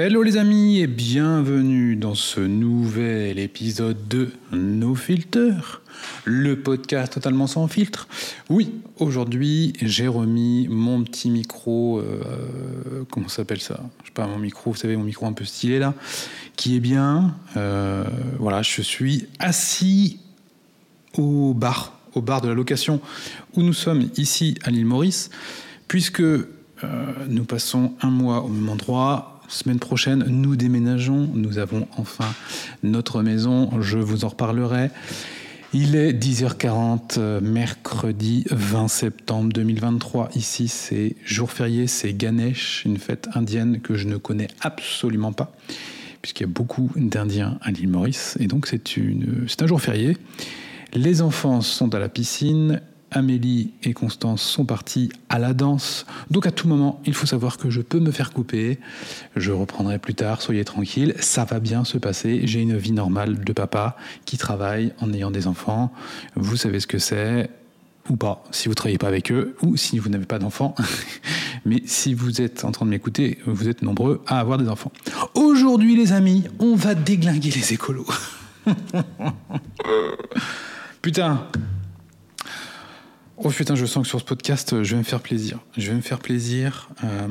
Hello les amis et bienvenue dans ce nouvel épisode de No Filter, le podcast totalement sans filtre. Oui, aujourd'hui j'ai remis mon petit micro, euh, comment s'appelle ça? Je sais pas, mon micro, vous savez, mon micro un peu stylé là, qui est bien. Euh, voilà, je suis assis au bar, au bar de la location où nous sommes ici à l'île Maurice, puisque euh, nous passons un mois au même endroit Semaine prochaine, nous déménageons. Nous avons enfin notre maison. Je vous en reparlerai. Il est 10h40, euh, mercredi 20 septembre 2023. Ici, c'est jour férié, c'est Ganesh, une fête indienne que je ne connais absolument pas, puisqu'il y a beaucoup d'Indiens à l'île Maurice. Et donc, c'est un jour férié. Les enfants sont à la piscine Amélie et Constance sont parties à la danse. Donc à tout moment, il faut savoir que je peux me faire couper. Je reprendrai plus tard, soyez tranquilles, ça va bien se passer. J'ai une vie normale de papa qui travaille en ayant des enfants. Vous savez ce que c'est ou pas, si vous ne travaillez pas avec eux, ou si vous n'avez pas d'enfants. Mais si vous êtes en train de m'écouter, vous êtes nombreux à avoir des enfants. Aujourd'hui, les amis, on va déglinguer les écolos. Putain, Oh putain, je sens que sur ce podcast, je vais me faire plaisir. Je vais me faire plaisir. Euh,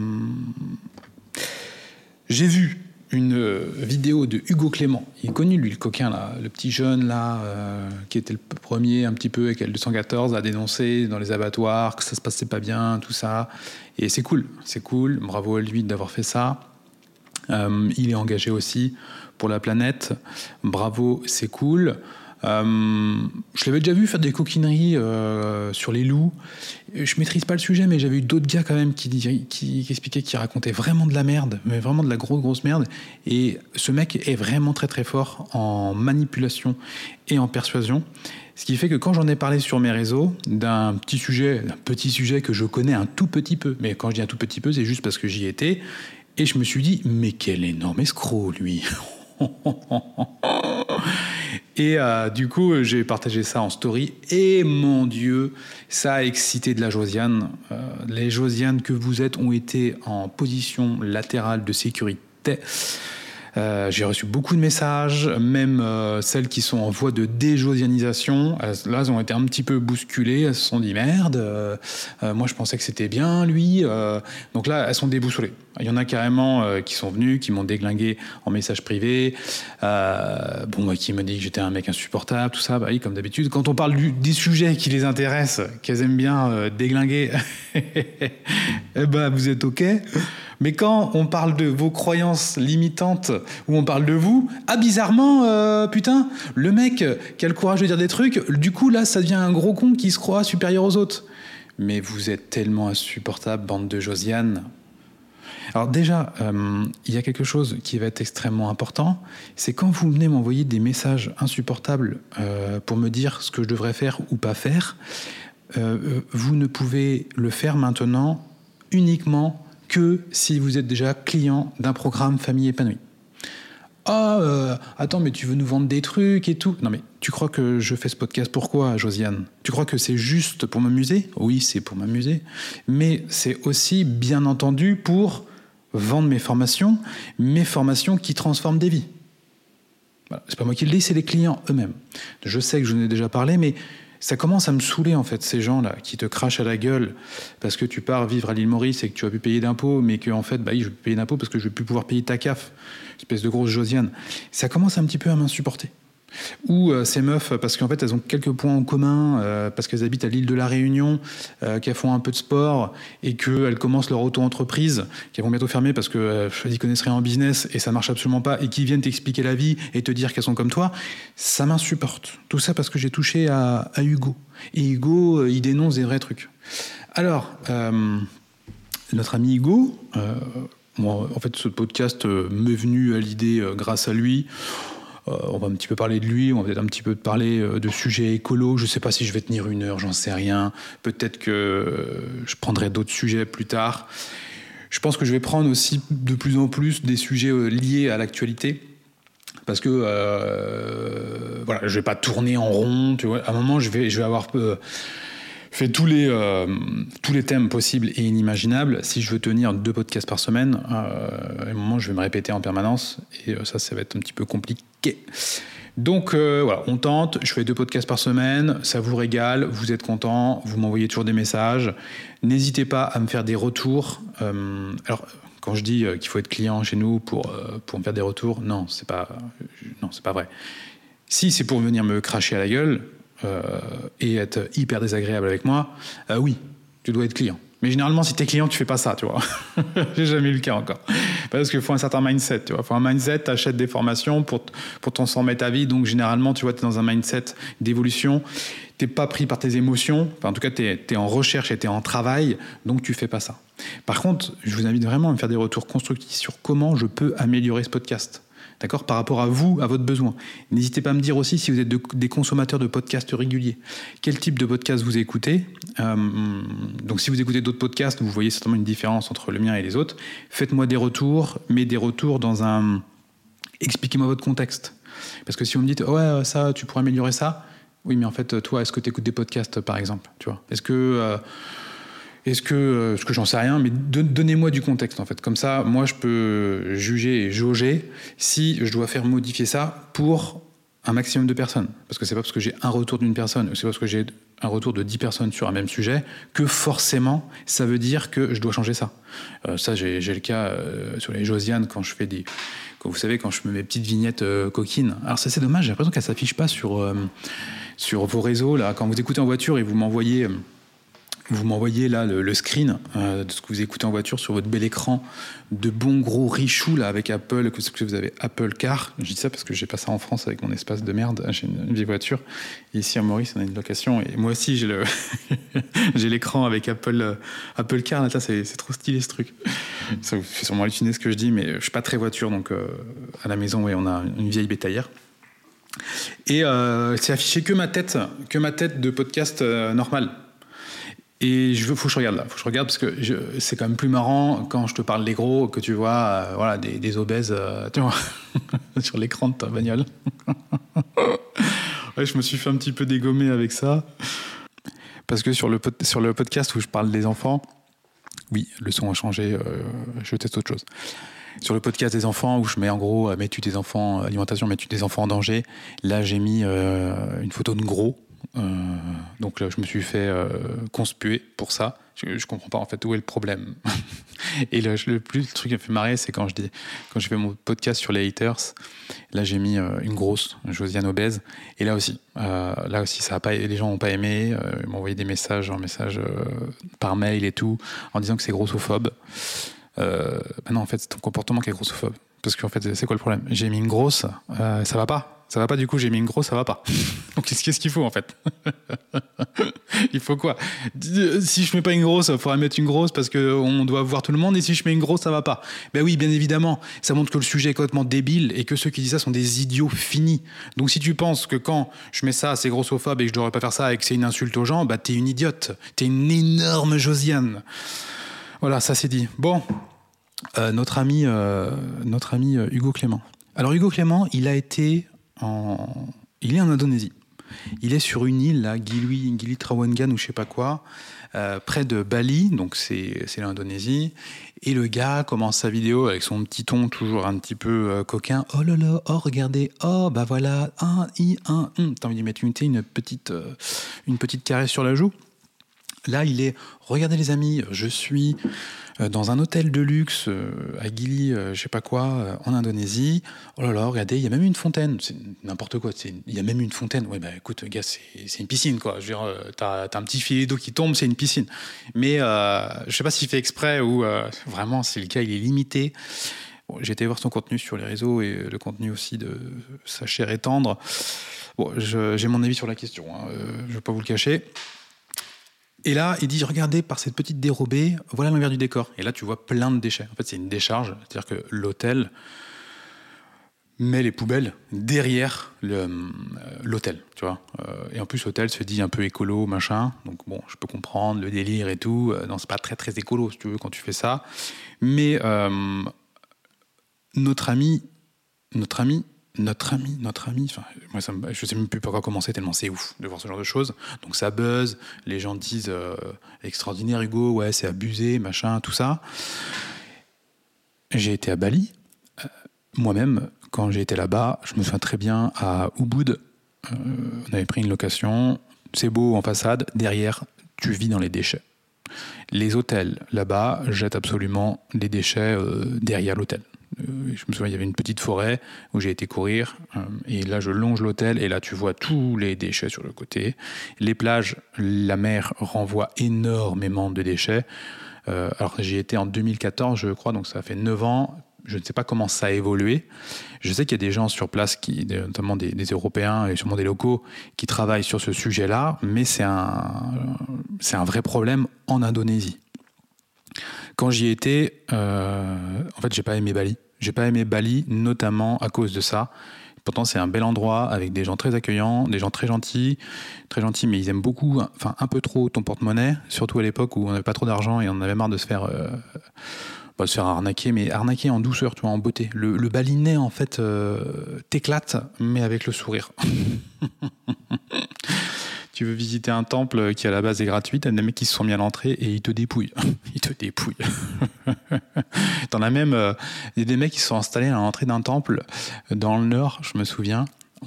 j'ai vu une euh, vidéo de Hugo Clément. Il est connu, lui, le coquin, là, le petit jeune, là, euh, qui était le premier, un petit peu, avec L214, à dénoncer dans les abattoirs, que ça se passait pas bien, tout ça. Et c'est cool, c'est cool. Bravo à lui d'avoir fait ça. il est engagé aussi pour la planète. Bravo, c'est cool. Euh, je l'avais déjà vu faire des coquineries euh, sur les loups. Je maîtrise pas le sujet, mais j'avais eu d'autres gars quand même qui, expliquaient, qui racontaient vraiment de la merde, mais vraiment de la grosse grosse merde. Et ce mec est vraiment très très fort en manipulation et en persuasion. Ce qui fait que quand j'en ai parlé sur mes réseaux d'un petit sujet, d'un petit sujet que je connais un tout petit peu, mais quand je dis un tout petit peu, c'est juste parce que j'y étais, et je me suis dit, mais quel énorme escroc lui Et euh, du coup, j'ai partagé ça en story. Et mon Dieu, ça a excité de la Josiane. Euh, les Josianes que vous êtes ont été en position latérale de sécurité. Euh, j'ai reçu beaucoup de messages, même euh, celles qui sont en voie de déjosianisation. là, elles ont été un petit peu bousculées. Elles se sont dit merde. Euh, moi, je pensais que c'était bien lui. donc là, elles sont déboussolées. Il y en a carrément qui sont venus, qui m'ont déglingué en message privé. bon, qui me dit que j'étais un mec insupportable, tout ça. Bah oui, comme d'habitude. Quand on parle des sujets qui les intéressent, qu'elles aiment bien déglinguer, eh ben, vous êtes ok. Mais quand on parle de vos croyances limitantes ou on parle de vous, ah bizarrement, euh, putain, le mec qui a le courage de dire des trucs, du coup là, ça devient un gros con qui se croit supérieur aux autres. Mais vous êtes tellement insupportable, bande de Josiane. Alors déjà, euh, il y a quelque chose qui va être extrêmement important, c'est quand vous venez m'envoyer des messages insupportables euh, pour me dire ce que je devrais faire ou pas faire, vous ne pouvez le faire maintenant uniquement que si vous êtes déjà client d'un programme famille épanouie. Ah, euh, attends, mais tu veux nous vendre des trucs et tout Non, mais tu crois que je fais ce podcast pourquoi, Josiane? Tu crois que c'est juste pour m'amuser? Oui, c'est pour m'amuser. Mais c'est aussi, bien entendu, pour vendre mes formations, mes formations qui transforment des vies. Voilà. C'est pas moi qui le dis, c'est les clients eux-mêmes. Je sais que je vous en ai déjà parlé, mais ça commence à me saouler en fait ces gens là qui te crachent à la gueule parce que tu pars vivre à l'île Maurice et que tu as pu payer d'impôts mais que en fait bah oui, je vais payer d'impôts parce que je vais plus pouvoir payer ta CAF espèce de grosse Josiane. Ça commence un petit peu à m'insupporter ou euh, ces meufs, parce qu'en fait elles ont quelques points en commun, euh, parce qu'elles habitent à l'île de la Réunion, euh, qu'elles font un peu de sport et qu'elles commencent leur auto-entreprise, qu'elles vont bientôt fermer parce qu'elles n'y connaissent rien en business et ça marche absolument pas, et qui viennent t'expliquer la vie et te dire qu'elles sont comme toi, ça m'insupporte. Tout ça parce que j'ai touché à, Hugo. Et Hugo, il dénonce des vrais trucs. Alors, notre ami Hugo, en fait, ce podcast m'est venu à l'idée grâce à lui. Euh, on va un petit peu parler de lui, on va peut-être un petit peu parler euh, de sujets écolos. Je ne sais pas si je vais tenir une heure, j'en sais rien. Peut-être que euh, je prendrai d'autres sujets plus tard. Je pense que je vais prendre aussi de plus en plus des sujets liés à l'actualité. Parce que voilà, je vais pas tourner en rond. À un moment, je vais, je vais avoir fais tous les, tous les thèmes possibles et inimaginables. Si je veux tenir deux podcasts par semaine, à un moment, je vais me répéter en permanence. Et ça, ça va être un petit peu compliqué. Donc voilà, on tente, je fais deux podcasts par semaine, ça vous régale, vous êtes content, vous m'envoyez toujours des messages. N'hésitez pas à me faire des retours. alors, quand je dis qu'il faut être client chez nous pour, pour me faire des retours, non, c'est pas, pas vrai. Si c'est pour venir me cracher à la gueule euh, et être hyper désagréable avec moi, euh, oui, tu dois être client. Mais généralement, si tu es client, tu fais pas ça, tu vois. J'ai jamais eu le cas encore. Parce qu'il faut un certain mindset, tu vois. Il faut un mindset, tu achètes des formations pour, pour transformer ta vie. Donc, généralement, tu vois, tu es dans un mindset d'évolution. Tu pas pris par tes émotions. Enfin, en tout cas, tu es, en recherche et tu es en travail. Donc, tu fais pas ça. Par contre, je vous invite vraiment à me faire des retours constructifs sur comment je peux améliorer ce podcast d'accord, par rapport à vous, à votre besoin. N'hésitez pas à me dire aussi si vous êtes des consommateurs de podcasts réguliers. Quel type de podcast vous écoutez? Euh, Donc, si vous écoutez d'autres podcasts, vous voyez certainement une différence entre le mien et les autres. Faites-moi des retours, mais des retours dans un. Expliquez-moi votre contexte. Parce que si vous me dites, ouais, ça, tu pourrais améliorer ça. Oui, mais en fait, toi, est-ce que tu écoutes des podcasts, par exemple? Tu vois? Est-ce que. Euh, est-ce que, euh, ce que j'en sais rien, mais donnez-moi du contexte en fait. Comme ça, moi, je peux juger et jauger si je dois faire modifier ça pour un maximum de personnes. Parce que c'est pas parce que j'ai un retour d'une personne, c'est pas parce que j'ai un retour de 10 personnes sur un même sujet que forcément ça veut dire que je dois changer ça. Euh, ça, j'ai le cas euh, sur les Josiane quand je fais des. Quand, vous savez, quand je mets mes petites vignettes coquines. Alors, ça, c'est dommage, j'ai l'impression qu'elles s'affichent pas sur, sur vos réseaux. Là. Quand vous écoutez en voiture et vous m'envoyez vous m'envoyez là le, screen euh, de ce que vous écoutez en voiture sur votre bel écran de bon gros richou là avec Apple, que, que vous avez Apple Car. Je dis ça parce que j'ai pas ça en France avec mon espace de merde. J'ai une, vieille voiture. Ici à Maurice, on a une location. Et moi aussi, j'ai le j'ai l'écran avec Apple euh, Apple Car. Là, c'est, trop stylé ce truc. Ça vous fait sûrement halluciner ce que je dis, mais je suis pas très voiture, donc euh, à la maison, ouais, on a une vieille bétaillère. Et c'est affiché que ma tête, que ma tête de podcast normal. Et je veux, faut que je regarde là, faut que je regarde parce que c'est quand même plus marrant quand je te parle des gros que tu vois, euh, voilà, des, obèses, euh, tu vois, sur l'écran de ta bagnole. ouais, je me suis fait un petit peu dégommer avec ça parce que sur le sur le podcast où je parle des enfants, oui, le son a changé, euh, je teste autre chose. Sur le podcast des enfants où je mets en gros, mets-tu des enfants, alimentation, mets-tu des enfants en danger. Là, j'ai mis une photo de gros donc là, je me suis fait euh, conspuer pour ça. Je, je, comprends pas en fait où est le problème? et le, plus le truc qui me fait marrer, c'est quand je dis, fais mon podcast sur les haters. Là, j'ai mis euh, une grosse Josiane obèse. Et là aussi, là aussi, ça a pas, les gens n'ont pas aimé. ils m'ont envoyé des messages, un message par mail et tout, en disant que c'est grossophobe. Euh, bah non, en fait, c'est ton comportement qui est grossophobe. Parce qu'en fait, c'est quoi le problème? J'ai mis une grosse, ça va pas ça va pas du coup, j'ai mis une grosse, ça va pas. Donc qu'est-ce qu'il faut en fait? Il faut quoi? Si je mets pas une grosse, il faudra mettre une grosse parce qu'on doit voir tout le monde, et si je mets une grosse, ça va pas. Ben oui, bien évidemment, ça montre que le sujet est complètement débile et que ceux qui disent ça sont des idiots finis. Donc si tu penses que quand je mets ça, c'est grossophobe et que je devrais pas faire ça et que c'est une insulte aux gens, bah t'es une idiote. T'es une énorme Josiane. Voilà, ça c'est dit. Bon, euh, notre ami, euh, notre ami euh, Hugo Clément. Alors Hugo Clément, il a été il est en Indonésie. Il est sur une île, là, Gili, ou je sais pas quoi, euh, près de Bali, donc c'est l'Indonésie. Et le gars commence sa vidéo avec son petit ton toujours un petit peu euh, coquin. Oh là là, oh regardez, oh bah voilà, un, i, un, un. T'as envie d'y mettre une, petite, euh, une petite caresse sur la joue. Là, il est, regardez les amis, je suis dans un hôtel de luxe euh, à Gili, euh, je sais pas quoi, en Indonésie. Oh là là, regardez, il y a même une fontaine. C'est n'importe quoi. Il y a même une fontaine. Ouais, bah écoute, gars, c'est une piscine, quoi. Je veux dire, t'as as un petit filet d'eau qui tombe, c'est une piscine. Mais euh, je sais pas s'il fait exprès ou vraiment, c'est le cas, il est limité. J'ai été voir son contenu sur les réseaux et le contenu aussi de sa chair et tendre. Bon, j'ai mon avis sur la question, hein, je ne vais pas vous le cacher. Et là, il dit regardez, par cette petite dérobée, voilà l'envers du décor. Et là, tu vois plein de déchets. En fait, c'est une décharge, c'est-à-dire que l'hôtel met les poubelles derrière euh, l'hôtel, tu. Euh, et en plus, l'hôtel se dit un peu écolo, machin. Donc bon, je peux comprendre le délire et tout. Euh, non, c'est pas très très écolo, si tu veux, quand tu fais ça. Mais notre ami, notre ami notre ami, notre ami, enfin, moi, sais même plus par quoi commencer tellement c'est ouf de voir ce genre de choses. Donc ça buzz, les gens disent euh, extraordinaire Hugo, ouais, c'est abusé, machin, tout ça. J'ai été à Bali. Euh, Moi-même, quand j'ai été là-bas, je me souviens très bien à Ubud. euh, on avait pris une location. C'est beau en façade. Derrière, tu vis dans les déchets. Les hôtels là-bas jettent absolument les déchets derrière l'hôtel. Euh, je me souviens, il y avait une petite forêt où j'ai été courir. euh, et là, je longe l'hôtel et là, tu vois tous les déchets sur le côté. Les plages, la mer renvoie énormément de déchets. Euh, alors, j'y étais en 2014, je crois, donc ça fait 9 ans. Je ne sais pas comment ça a évolué. Je sais qu'il y a des gens sur place, qui, notamment des, Européens et sûrement des locaux, qui travaillent sur ce sujet-là, mais c'est un, un vrai problème en Indonésie. Quand j'y étais, en fait, j'ai pas aimé Bali. J'ai pas aimé Bali, notamment à cause de ça. Pourtant, c'est un bel endroit avec des gens très accueillants, des gens très gentils, très gentils, mais ils aiment beaucoup, enfin un peu trop ton porte-monnaie, surtout à l'époque où on n'avait pas trop d'argent et on avait marre de se faire, euh, de se faire arnaquer, mais arnaquer en douceur, tu vois, en beauté. Le, le balinais, en fait, euh, t'éclate, mais avec le sourire. tu veux visiter un temple qui à la base est gratuit, t'as des mecs qui se sont mis à l'entrée et ils te dépouillent. Ils te dépouillent. T'en as même euh, il y a des mecs qui sont installés à l'entrée d'un temple dans le nord, je me souviens.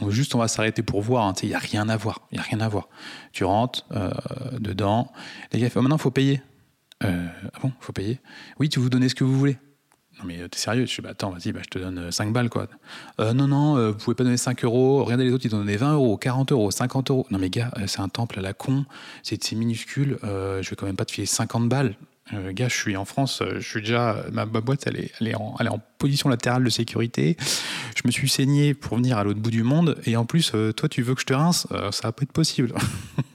Juste on va s'arrêter pour voir, hein, il n'y a rien à voir, il a rien à voir. Tu rentres euh, dedans, les gars font maintenant faut payer. Euh, ah bon, faut payer Oui, tu vous donnez ce que vous voulez. Non mais euh, t'es sérieux? Je dis bah attends, vas-y, bah, je te donne euh, 5 balles quoi. Euh, non, non, euh, vous pouvez pas donner 5 euros. Regardez les autres, ils ont donné 20 euros, 40 euros, 50 euros. Non mais gars, euh, c'est un temple à la con, c'est minuscule, euh, je vais quand même pas te filer 50 balles. Euh, gars, je suis en France, euh, je suis déjà. Ma, ma boîte, elle est, elle, est en, elle est en position latérale de sécurité. Je me suis saigné pour venir à l'autre bout du monde. Et en plus, euh, toi, tu veux que je te rince? Euh, Ça va pas être possible.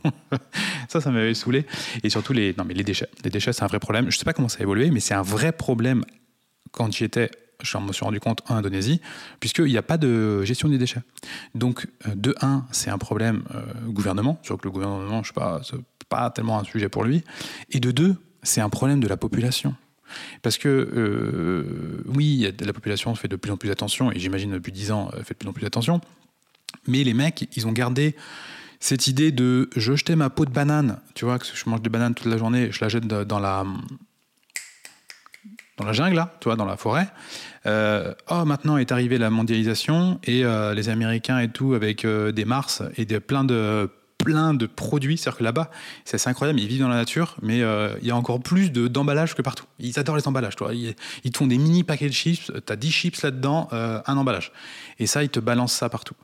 ça, ça m'avait saoulé. Et surtout, les, non, mais les déchets. Les déchets, c'est un vrai problème. Je sais pas comment ça a évolué, mais c'est un vrai problème quand j'y étais. Je me suis rendu compte en Indonésie, puisqu'il n'y a pas de gestion des déchets. Donc, euh, de un, c'est un problème euh, gouvernement, sur que le gouvernement, je sais pas, pas tellement un sujet pour lui. Et de deux, c'est un problème de la population. Parce que, euh, oui, la population fait de plus en plus attention, et j'imagine depuis 10 ans fait de plus en plus attention, mais les mecs, ils ont gardé cette idée de je jetais ma peau de banane, tu vois, que je mange des bananes toute la journée, je la jette dans la, dans la jungle, là, tu vois, dans la forêt. Euh, oh, maintenant est arrivée la mondialisation et euh, les Américains et tout avec euh, des Mars et plein de plein de produits. C'est-à-dire que là-bas, c'est assez incroyable. Ils vivent dans la nature, mais il y a encore plus de- d'emballages que partout. Ils adorent les emballages. Toi. Ils, ils te font des mini paquets de chips. Tu as 10 chips là-dedans, un emballage. Et ça, ils te balancent ça partout.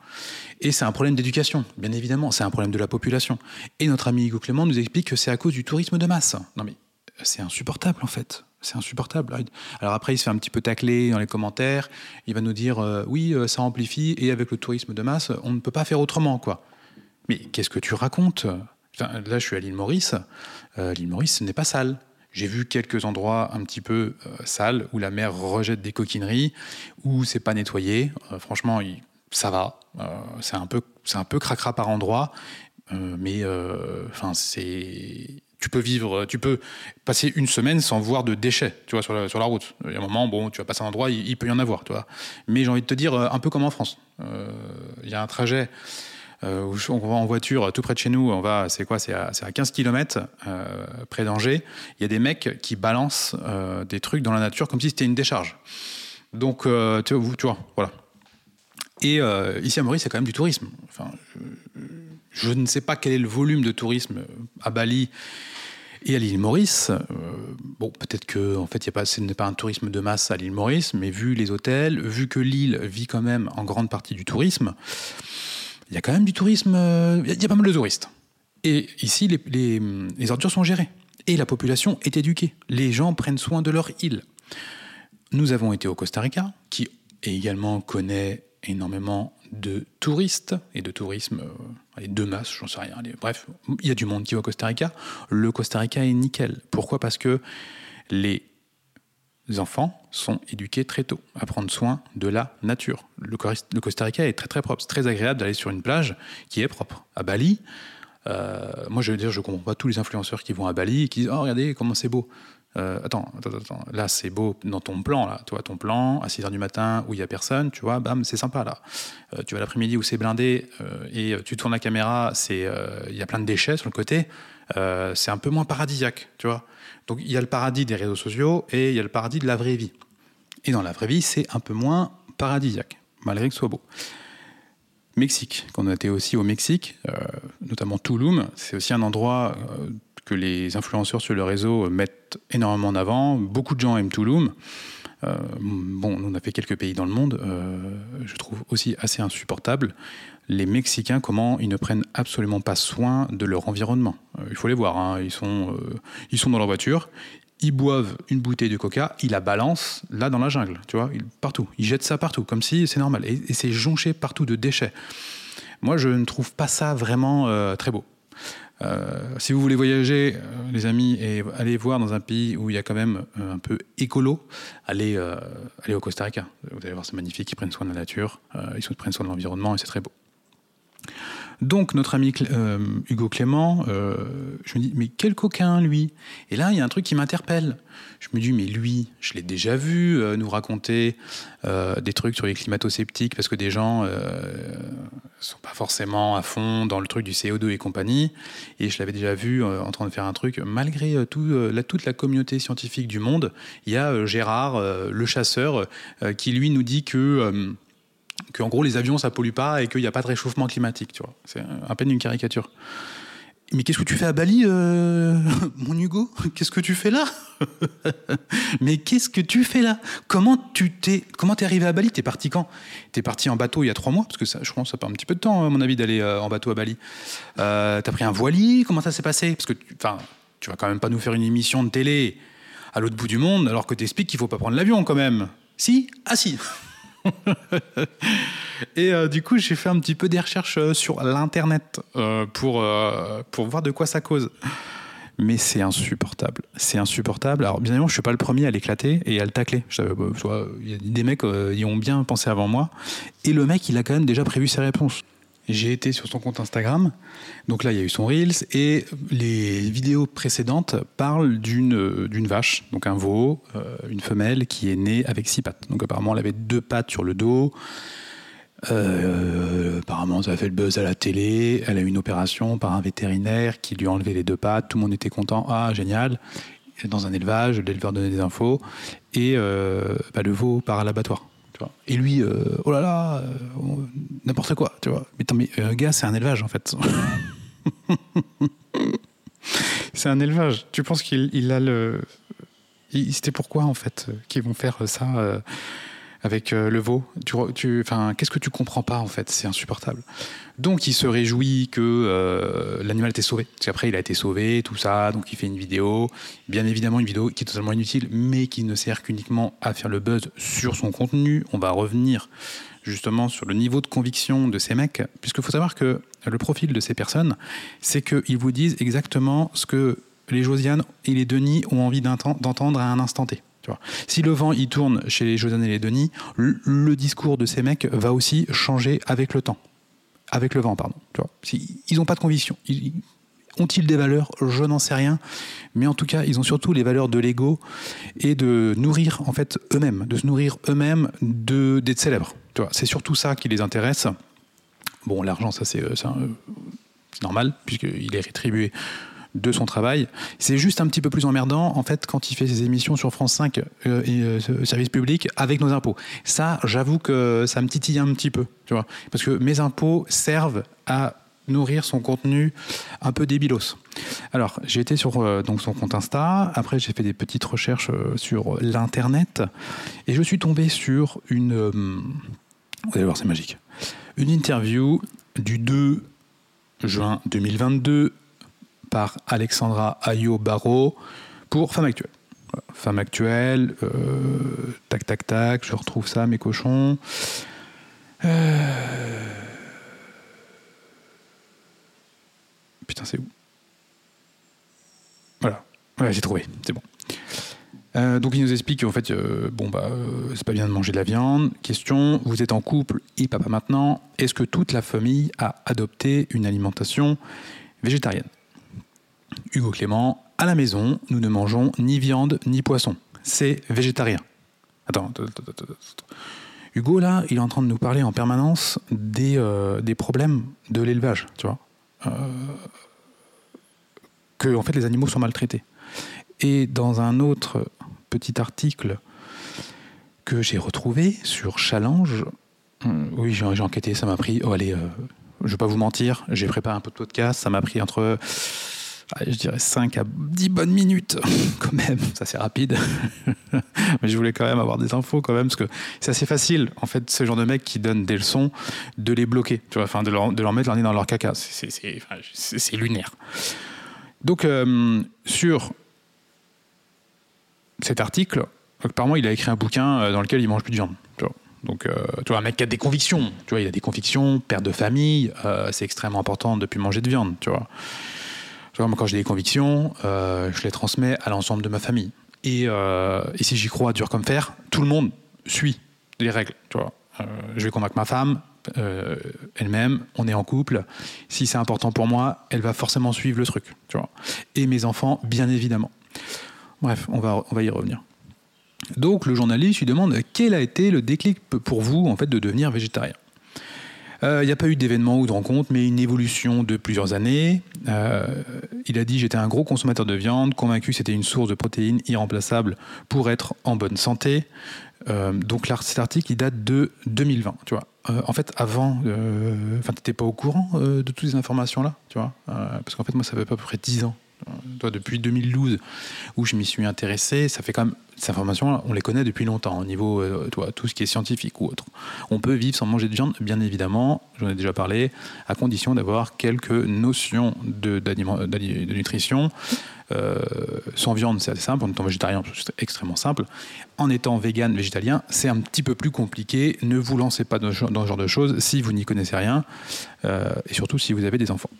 Et c'est un problème d'éducation, bien évidemment. C'est un problème de la population. Et notre ami Hugo Clément nous explique que c'est à cause du tourisme de masse. Non mais c'est insupportable en fait. C'est insupportable. Alors après, il se fait un petit peu tacler dans les commentaires. Il va nous dire euh, oui, euh, ça amplifie et avec le tourisme de masse, on ne peut pas faire autrement, quoi. Mais qu'est-ce que tu racontes? Là, je suis à l'île Maurice. Euh, l'île Maurice, ce n'est pas sale. J'ai vu quelques endroits un petit peu sales où la mer rejette des coquineries, où c'est pas nettoyé. Franchement, ça va. C'est un peu, c'est un peu cracra par endroit, mais enfin, c'est. Tu peux vivre, tu peux passer une semaine sans voir de déchets, tu vois, sur la, route. Il y a un moment, bon, tu vas passer un endroit, il, il peut y en avoir, tu vois. Mais j'ai envie de te dire, euh, un peu comme en France. Euh, Il y a un trajet euh, où on va en voiture tout près de chez nous, on va, c'est quoi, c'est à, c'est à 15 km près d'Angers. Il y a des mecs qui balancent des trucs dans la nature comme si c'était une décharge. Donc, tu, vois, voilà. Et ici à Maurice, c'est quand même du tourisme. Enfin, je ne sais pas quel est le volume de tourisme à Bali et à l'île Maurice. Euh, bon, peut-être que en fait, y pas, ce n'est pas un tourisme de masse à l'île Maurice, mais vu les hôtels, vu que l'île vit quand même en grande partie du tourisme, il y a quand même du tourisme. euh, Il y, a pas mal de touristes. Et ici, les, ordures sont gérées. Et la population est éduquée. Les gens prennent soin de leur île. Nous avons été au Costa Rica, qui également connaît énormément de touristes et de tourisme euh, et de masse, j'en sais rien. Bref, il y a du monde qui va au Costa Rica. Le Costa Rica est nickel. Pourquoi? Parce que les enfants sont éduqués très tôt à prendre soin de la nature. Le, le Costa Rica est très très propre. C'est très agréable d'aller sur une plage qui est propre. À Bali, euh, moi je veux dire, je comprends pas tous les influenceurs qui vont à Bali et qui disent Oh, regardez comment c'est beau. Euh, attends, attends, attends, là c'est beau dans ton plan, là, tu vois, ton plan à 6 h du matin où il y a personne, tu vois, bam, c'est sympa là. Euh, tu vas l'après-midi où c'est blindé euh, et tu tournes la caméra, il y a plein de déchets sur le côté, c'est un peu moins paradisiaque, tu vois. Donc il y a le paradis des réseaux sociaux et il y a le paradis de la vraie vie. Et dans la vraie vie, c'est un peu moins paradisiaque, malgré que ce soit beau. Mexique, quand on était aussi au Mexique, notamment Tulum, c'est aussi un endroit que les influenceurs sur le réseau mettent énormément en avant. Beaucoup de gens aiment Touloum. Euh, bon, on a fait quelques pays dans le monde, euh, je trouve aussi assez insupportable. Les Mexicains, comment ils ne prennent absolument pas soin de leur environnement? Euh, il faut les voir, hein. ils, sont, ils sont dans leur voiture, ils boivent une bouteille de coca, ils la balancent là dans la jungle, tu vois, partout. Ils jettent ça partout, comme si c'est normal. Et c'est jonché partout de déchets. Moi, je ne trouve pas ça vraiment très beau. Euh, si vous voulez voyager, euh, les amis, et aller voir dans un pays où il y a quand même euh, un peu écolo, allez, allez au Costa Rica. Vous allez voir, c'est magnifique, ils prennent soin de la nature, ils prennent soin de l'environnement et c'est très beau. Donc notre ami euh, Hugo Clément, euh, je me dis, mais quel coquin lui Et là, il y a un truc qui m'interpelle. Je me dis, mais lui, je l'ai déjà vu euh, nous raconter des trucs sur les climato-sceptiques parce que des gens sont pas forcément à fond dans le truc du CO2 et compagnie. Et je l'avais déjà vu en train de faire un truc. Malgré tout, toute la communauté scientifique du monde, il y a Gérard, le chasseur, qui lui nous dit que qu'en gros les avions ça pollue pas et qu'il n'y a pas de réchauffement climatique, tu vois. C'est à peine une caricature. Mais qu'est-ce que tu fais à Bali, euh, mon Hugo? Qu'est-ce que tu fais là? Mais qu'est-ce que tu fais là? Comment tu t'es comment t'es arrivé à Bali? T'es parti quand? T'es parti en bateau il y a trois mois parce que ça, je pense que ça prend un petit peu de temps à mon avis d'aller euh, en bateau à Bali. Euh, T'as pris un voilier? Comment ça s'est passé? Parce que enfin, tu vas quand même pas nous faire une émission de télé à l'autre bout du monde alors que t'expliques qu'il faut pas prendre l'avion quand même. Si? Ah si et euh, du coup, j'ai fait un petit peu des recherches euh, sur l'internet euh, pour, pour voir de quoi ça cause. Mais c'est insupportable. C'est insupportable. Alors, bien évidemment, je suis pas le premier à l'éclater et à le tacler. Il y a des mecs, ils ont bien pensé avant moi. Et le mec, il a quand même déjà prévu ses réponses. J'ai été sur son compte Instagram, donc là il y a eu son Reels, et les vidéos précédentes parlent d'une, d'une vache, donc un veau, euh, une femelle qui est née avec six pattes. Donc apparemment elle avait deux pattes sur le dos, euh, apparemment ça a fait le buzz à la télé, elle a eu une opération par un vétérinaire qui lui a enlevé les deux pattes, tout le monde était content, ah génial, dans un élevage, l'éleveur donnait des infos, et euh, bah, le veau part à l'abattoir. Et lui, euh, oh là là, euh, n'importe quoi, tu vois. Mais, mais euh, gars, c'est un élevage en fait. c'est un élevage. Tu penses qu'il a le. C'était pourquoi en fait qu'ils vont faire ça avec euh, le veau. Tu, tu, qu'est-ce que tu comprends pas en fait? C'est insupportable. Donc il se réjouit que euh, l'animal était sauvé. Parce qu'après il a été sauvé, tout ça. Donc il fait une vidéo. Bien évidemment une vidéo qui est totalement inutile, mais qui ne sert qu'uniquement à faire le buzz sur son contenu. On va revenir justement sur le niveau de conviction de ces mecs, puisqu'il faut savoir que le profil de ces personnes, c'est qu'ils vous disent exactement ce que les Josiane et les Denis ont envie d'entendre à un instant T. Si le vent il tourne chez les Josiane et les Denis, le, discours de ces mecs va aussi changer avec le temps. Avec le vent, pardon. ils n'ont pas de conviction. ont-ils des valeurs? Je n'en sais rien. Mais en tout cas, ils ont surtout les valeurs de l'ego et de nourrir en fait eux-mêmes, de se nourrir eux-mêmes d'être célèbres. C'est surtout ça qui les intéresse. Bon, l'argent, ça c'est euh, normal, puisqu'il est rétribué de son travail. C'est juste un petit peu plus emmerdant, en fait, quand il fait ses émissions sur France 5 euh, et euh, service public avec nos impôts. Ça, j'avoue que ça me titille un petit peu, tu vois. Parce que mes impôts servent à nourrir son contenu un peu débilos. Alors, j'ai été sur euh, donc son compte Insta, après j'ai fait des petites recherches sur l'internet et je suis tombé sur une vous allez voir, c'est magique. Une interview du 2 juin 2022 par Alexandra Ayo Barrault pour Femme Actuelle. Femme Actuelle, euh, tac tac tac, je retrouve ça, mes cochons. Euh, putain, c'est où? Voilà, j'ai trouvé, c'est bon. Euh, donc il nous explique qu'en fait, bon bah, c'est pas bien de manger de la viande. Question vous êtes en couple et papa maintenant. Est-ce que toute la famille a adopté une alimentation végétarienne? Hugo Clément, À la maison, nous ne mangeons ni viande ni poisson. C'est végétarien. Attends. Hugo, là, il est en train de nous parler en permanence des, euh, problèmes de l'élevage, tu vois. Euh, que, en fait, les animaux sont maltraités. Et dans un autre petit article que j'ai retrouvé sur Challenge, euh, oui, j'ai enquêté, ça m'a pris, oh allez, euh, je vais pas vous mentir, j'ai préparé un peu de podcast, ça m'a pris entre, je dirais 5 à 10 bonnes minutes, quand même, ça c'est rapide. Mais je voulais quand même avoir des infos quand même, parce que c'est assez facile, en fait, ce genre de mecs qui donnent des leçons, de les bloquer, tu vois, enfin, de leur, mettre leur nez dans leur caca. C'est- lunaire. Donc, euh, sur cet article, apparemment, il a écrit un bouquin euh, dans lequel il mange plus de viande. Tu vois. Donc, euh, tu vois, un mec qui a des convictions. Tu vois, il a des convictions, père de famille, c'est extrêmement important de plus manger de viande. Tu vois. Quand j'ai des convictions, euh, je les transmets à l'ensemble de ma famille. Et, euh, et si j'y crois dur comme fer, tout le monde suit les règles. Tu vois. Euh, je vais convaincre ma femme, elle-même, on est en couple. Si c'est important pour moi, elle va forcément suivre le truc. Tu vois. Et mes enfants, bien évidemment. Bref, on va, on va y revenir. Donc le journaliste lui demande quel a été le déclic pour vous en fait de devenir végétarien? Euh, Il n'y a pas eu d'événement ou de rencontre, mais une évolution de plusieurs années. Euh, il a dit j'étais un gros consommateur de viande, convaincu que c'était une source de protéines irremplaçable pour être en bonne santé. Euh, donc cet article il date de 2020, tu vois. En fait, avant, enfin, t'étais pas au courant de toutes ces informations-là, tu vois, parce qu'en fait, moi, ça fait à peu près 10 ans, depuis 2012, où je m'y suis intéressé. Ça fait quand même ces informations-là, on les connaît depuis longtemps au niveau, euh, toi, tout ce qui est scientifique ou autre. On peut vivre sans manger de viande, bien évidemment, j'en ai déjà parlé, à condition d'avoir quelques notions de, d'ali- de nutrition. Euh, sans viande, c'est assez simple. En étant végétarien, c'est extrêmement simple. En étant vegan, végétalien, c'est un petit peu plus compliqué. Ne vous lancez pas dans ce genre de choses si vous n'y connaissez rien, euh, et surtout si vous avez des enfants.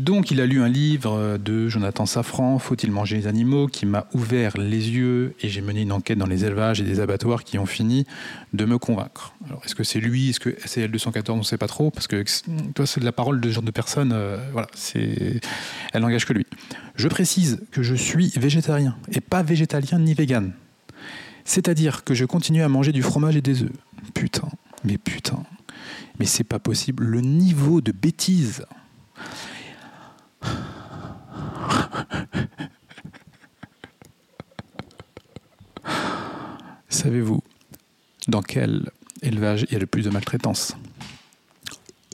Donc, il a lu un livre de Jonathan Safran, Faut-il manger les animaux, qui m'a ouvert les yeux et j'ai mené une enquête dans les élevages et des abattoirs qui ont fini de me convaincre. Alors, est-ce que c'est lui, est-ce que c'est L214, on ne sait pas trop, parce que toi, c'est de la parole de ce genre de personne, euh, voilà, c'est, elle n'engage que lui. Je précise que je suis végétarien et pas végétalien ni vegan. C'est-à-dire que je continue à manger du fromage et des œufs. Putain, mais putain, mais c'est pas possible. Le niveau de bêtise. Savez-vous dans quel élevage il y a le plus de maltraitance?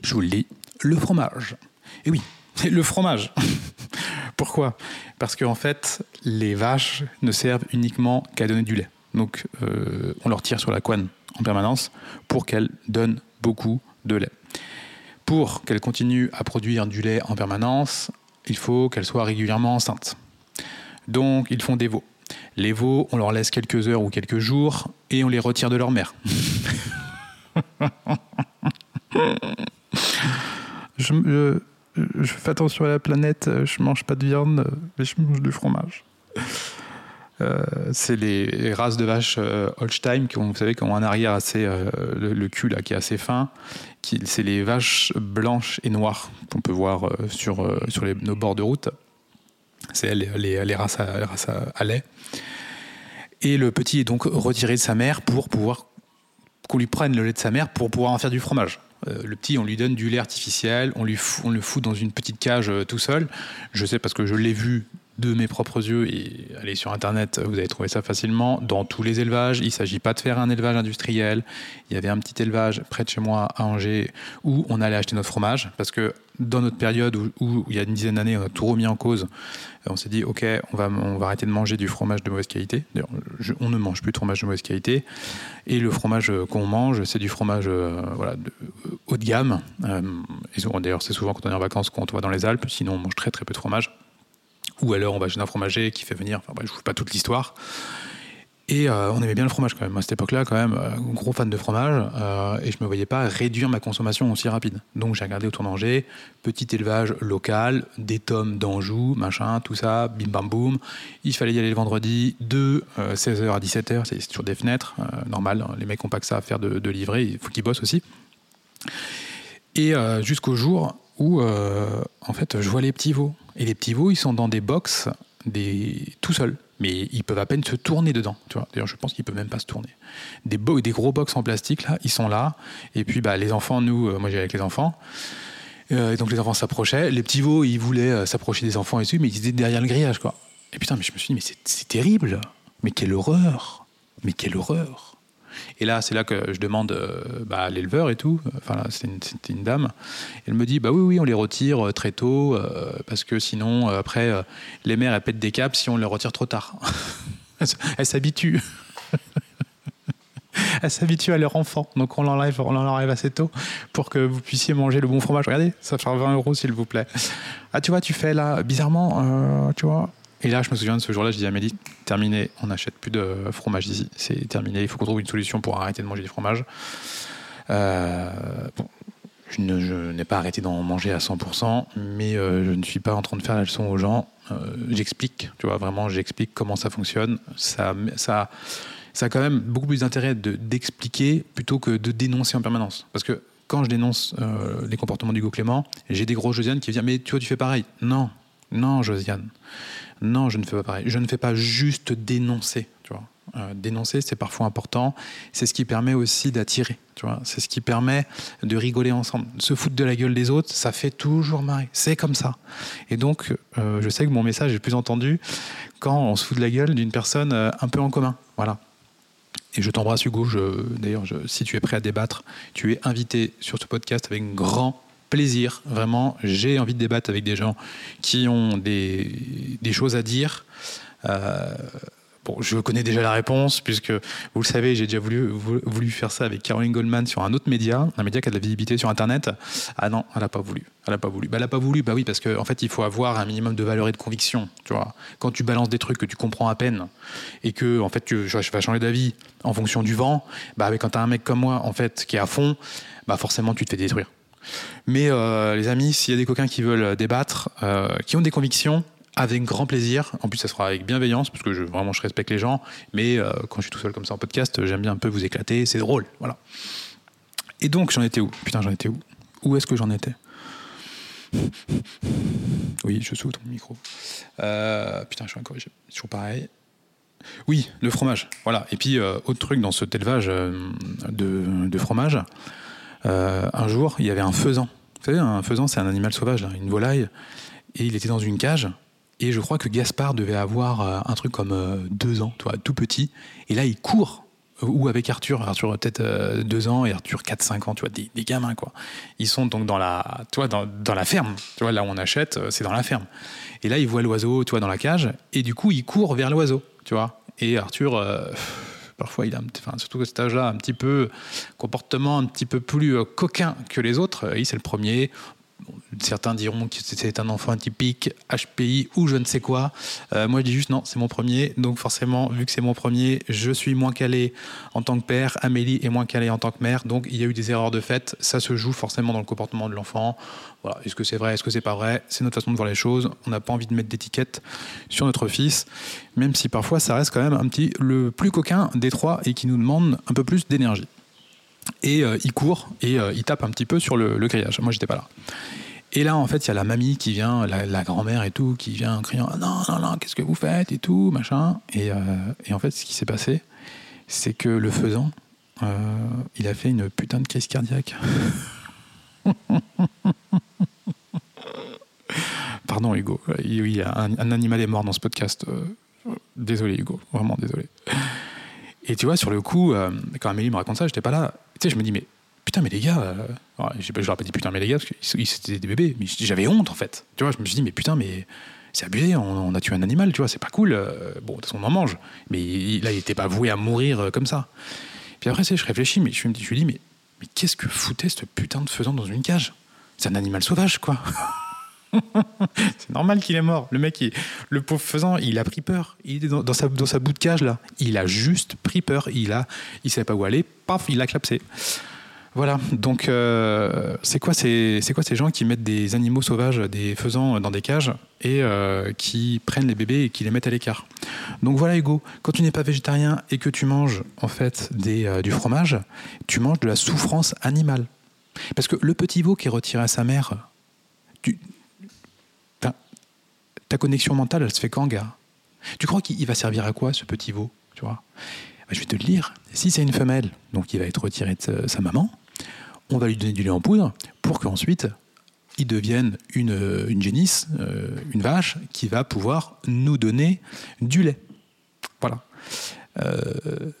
Je vous le dis, le fromage. Et oui, le fromage. Pourquoi? Parce qu'en fait, les vaches ne servent uniquement qu'à donner du lait. Donc, euh, on leur tire sur la couenne en permanence pour qu'elles donnent beaucoup de lait. Pour qu'elles continuent à produire du lait en permanence, il faut qu'elles soient régulièrement enceintes. Donc, ils font des veaux. Les veaux, on leur laisse quelques heures ou quelques jours et on les retire de leur mère. je fais attention à la planète, je mange pas de viande, mais je mange du fromage. Euh, c'est les races de vaches euh, Holstein qui ont, vous savez, qui ont un arrière assez, euh, le, cul là, qui est assez fin. C'est les vaches blanches et noires qu'on peut voir euh, sur, sur nos bords de route. C'est les, les- les races, à, races lait. Et le petit est donc retiré de sa mère pour pouvoir qu'on lui prenne le lait de sa mère pour pouvoir en faire du fromage. Le petit, on lui donne du lait artificiel, on, lui on le fout dans une petite cage tout seul. Je sais parce que je l'ai vu de mes propres yeux et allez sur internet, vous allez trouver ça facilement. Dans tous les élevages, il ne s'agit pas de faire un élevage industriel. Il y avait un petit élevage près de chez moi à Angers où on allait acheter notre fromage parce que dans notre période où, il y a une dizaine d'années, on a tout remis en cause, on s'est dit ok, on va, on va arrêter de manger du fromage de mauvaise qualité. Je- on ne mange plus de fromage de mauvaise qualité. Et le fromage euh, qu'on mange, c'est du fromage euh, voilà, de, euh, haut de gamme. Euh, D'ailleurs, c'est souvent quand on est en vacances, quand on va dans les Alpes. Sinon, on mange très très peu de fromage. Ou alors, on va chez un fromager qui fait venir. Enfin, je ne vous pas toute l'histoire. Et euh, on aimait bien le fromage quand même. À cette époque-là, quand même, euh, gros fan de fromage. euh, et je ne me voyais pas réduire ma consommation aussi rapide. Donc j'ai regardé autour d'Angers, petit élevage local, des tomes d'Anjou, machin, tout ça, bim bam boum. Il fallait y aller le vendredi de 16h à 17h, c'est sur des fenêtres, normal. Les mecs n'ont pas que ça à faire de, de livrer, il faut qu'ils bossent aussi. Et jusqu'au jour où en fait je vois les petits veaux. Et les petits veaux, ils sont dans des box des... tout seuls. Mais ils peuvent à peine se tourner dedans. D'ailleurs, je pense qu'ils peuvent même pas se tourner. Des, gros box en plastique, là, ils sont là. Et puis, bah, les enfants, nous, moi j'ai avec les enfants. et donc les enfants s'approchaient. Les petits veaux, ils voulaient s'approcher des enfants et tout, mais ils étaient derrière le grillage, quoi. Et putain, mais je me suis dit, mais c'est terrible. Mais quelle horreur Mais quelle horreur et là, c'est là que je demande euh, bah, à l'éleveur et tout. Enfin, c'était une, dame. Elle me dit, bah oui, oui, on les retire euh, très tôt euh, parce que sinon, après, les mères elles pètent des câbles si on les retire trop tard. elles s'habituent. elles s'habituent à leur enfant. Donc on l'enlève, on assez tôt pour que vous puissiez manger le bon fromage. Regardez, ça fait 20 euros s'il vous plaît. Ah, tu vois, tu fais là, bizarrement, tu vois, et là, je me souviens de ce jour-là, je dis à Amélie, terminé, on n'achète plus de fromage ici, c'est terminé, il faut qu'on trouve une solution pour arrêter de manger du fromage. Euh, je, n'ai pas arrêté d'en manger à 100%, mais euh, je ne suis pas en train de faire la leçon aux gens. Euh, j'explique, tu vois, vraiment, j'explique comment ça fonctionne. Ça, ça, ça a quand même beaucoup plus d'intérêt d'expliquer plutôt que de dénoncer en permanence. Parce que quand je dénonce les comportements d'Hugo Clément, j'ai des gros Josiane qui viennent, mais tu vois, tu fais pareil. Non, non, Josiane. Non, je ne fais pas pareil. Je ne fais pas juste dénoncer. Tu vois. Euh, dénoncer, c'est parfois important. C'est ce qui permet aussi d'attirer. C'est ce qui permet de rigoler ensemble. Se foutre de la gueule des autres, ça fait toujours marrer. C'est comme ça. Et donc, euh, je sais que mon message est plus entendu quand on se fout de la gueule d'une personne euh, un peu en commun. Voilà. Et je t'embrasse Hugo. D'ailleurs, si tu es prêt à débattre, tu es invité sur ce podcast avec grand plaisir. Vraiment, j'ai envie de débattre avec des gens qui ont des, des choses à dire. Euh, bon, je connais déjà la réponse, puisque vous le savez, j'ai déjà voulu, voulu faire ça avec Caroline Goldman sur un autre média, un média qui a de la visibilité sur Internet. Ah non, elle n'a pas voulu. Elle n'a pas voulu. Bah, elle n'a pas voulu, bah oui, parce qu'en en fait, il faut avoir un minimum de valeur et de conviction. Tu vois, quand tu balances des trucs que tu comprends à peine et que en fait, tu vas changer d'avis en fonction du vent, bah, quand tu as un mec comme moi, en fait, qui est à fond, bah forcément, tu te fais détruire. Mais euh, les amis, s'il y a des coquins qui veulent débattre, euh, qui ont des convictions, avec grand plaisir. En plus, ça sera avec bienveillance, parce que je, vraiment, je respecte les gens. Mais euh, quand je suis tout seul comme ça en podcast, j'aime bien un peu vous éclater. C'est drôle, voilà. Et donc, j'en étais où? Putain, j'en étais où? Où est-ce que j'en étais? Oui, je sous ton micro. putain, je suis incorrigible. C'est toujours pareil. Oui, le fromage. Voilà. Et puis, autre truc dans cet élevage de fromage. Euh, un jour, il y avait un faisan. Vous savez, un faisan, c'est un animal sauvage, une volaille, et il était dans une cage. Et je crois que Gaspard devait avoir euh, un truc comme euh, deux ans, toi, tout petit. Et là, il court. Ou avec Arthur, Arthur peut-être deux ans et Arthur 4-5 ans, tu vois, des, gamins quoi. Ils sont donc dans la, tu dans, dans, la ferme, tu vois, là où on achète, c'est dans la ferme. Et là, il voit l'oiseau, tu vois, dans la cage, et du coup, il court vers l'oiseau, tu vois. Et Arthur, Parfois, il a, enfin, surtout à cet âge-là, un petit peu comportement un petit peu plus euh, coquin que les autres. Il c'est le premier. Certains diront que c'est un enfant typique, HPI ou je ne sais quoi. Euh, moi, je dis juste non, c'est mon premier. Donc, forcément, vu que c'est mon premier, je suis moins calé en tant que père. Amélie est moins calée en tant que mère. Donc, il y a eu des erreurs de fait. Ça se joue forcément dans le comportement de l'enfant. Est-ce que c'est vrai Est-ce que c'est pas vrai? C'est notre façon de voir les choses. On n'a pas envie de mettre d'étiquette sur notre fils, même si parfois ça reste quand même un petit le plus coquin des trois et qui nous demande un peu plus d'énergie et euh, il court et euh, il tape un petit peu sur le, grillage. Moi, j'étais pas là. Et là, en fait, il y a la mamie qui vient, la, grand-mère et tout, qui vient en criant Non, non, non, qu'est-ce que vous faites? et tout, machin. Euh, et en fait, ce qui s'est passé, c'est que le faisant, il a fait une putain de crise cardiaque. Hugo. Oui, un, un, animal est mort dans ce podcast. Désolé, Hugo. Vraiment désolé. Et tu vois, sur le coup, quand Amélie me raconte ça, j'étais pas là. Tu sais, je me dis, mais putain, mais les gars, euh... je leur ai pas dit putain, mais les gars, parce qu'ils étaient des bébés, mais j'avais honte en fait. Tu vois, je me suis dit, mais putain, mais c'est abusé, on, a tué un animal, tu vois, c'est pas cool. Euh, bon, de toute façon, on en mange, mais là, il était pas voué à mourir euh, comme ça. Puis après, je réfléchis, mais je me dis, je dis mais, mais qu'est-ce que foutait ce putain de faisant dans une cage? C'est un animal sauvage, quoi. c'est normal qu'il est mort. Le mec, le pauvre faisant, il a pris peur. Il est dans, sa, dans sa bout de cage là. Il a juste pris peur. Il a, il savait pas où aller. Paf, il a clapsé. Voilà. Donc, euh, c'est quoi, ces, quoi ces gens qui mettent des animaux sauvages, des faisans dans des cages et euh, qui prennent les bébés et qui les mettent à l'écart? Donc voilà, Hugo. Quand tu n'es pas végétarien et que tu manges en fait euh, du fromage, tu manges de la souffrance animale. Parce que le petit veau qui est retiré à sa mère Ta connexion mentale, elle se fait quand, gars? Tu crois qu'il va servir à quoi, ce petit veau tu vois? Bah, Je vais te le dire. Si c'est une femelle, donc il va être retiré de sa maman, on va lui donner du lait en poudre pour qu'ensuite il devienne une, génisse, euh, une vache, qui va pouvoir nous donner du lait. Voilà. Euh,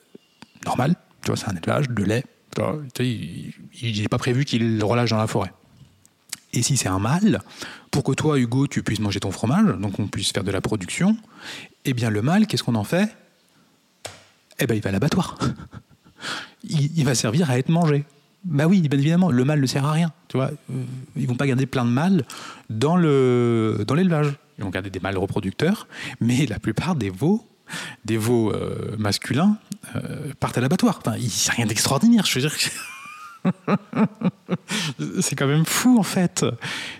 normal, tu vois, c'est un élevage de lait. il n'est pas prévu qu'il relâche dans la forêt. Et si c'est un mâle, pour que toi, Hugo, tu puisses manger ton fromage, donc on puisse faire de la production, eh bien le mâle, qu'est-ce qu'on en fait? Eh bien il va à l'abattoir. il, va servir à être mangé. Bah oui, bien évidemment, le mâle ne sert à rien. Tu vois, euh, ils vont pas garder plein de mâles dans le dans l'élevage. Ils vont garder des mâles reproducteurs, mais la plupart des veaux, des veaux euh, masculins, euh, partent à l'abattoir. Enfin, il n'y a rien d'extraordinaire. Je veux dire. c'est quand même fou en fait.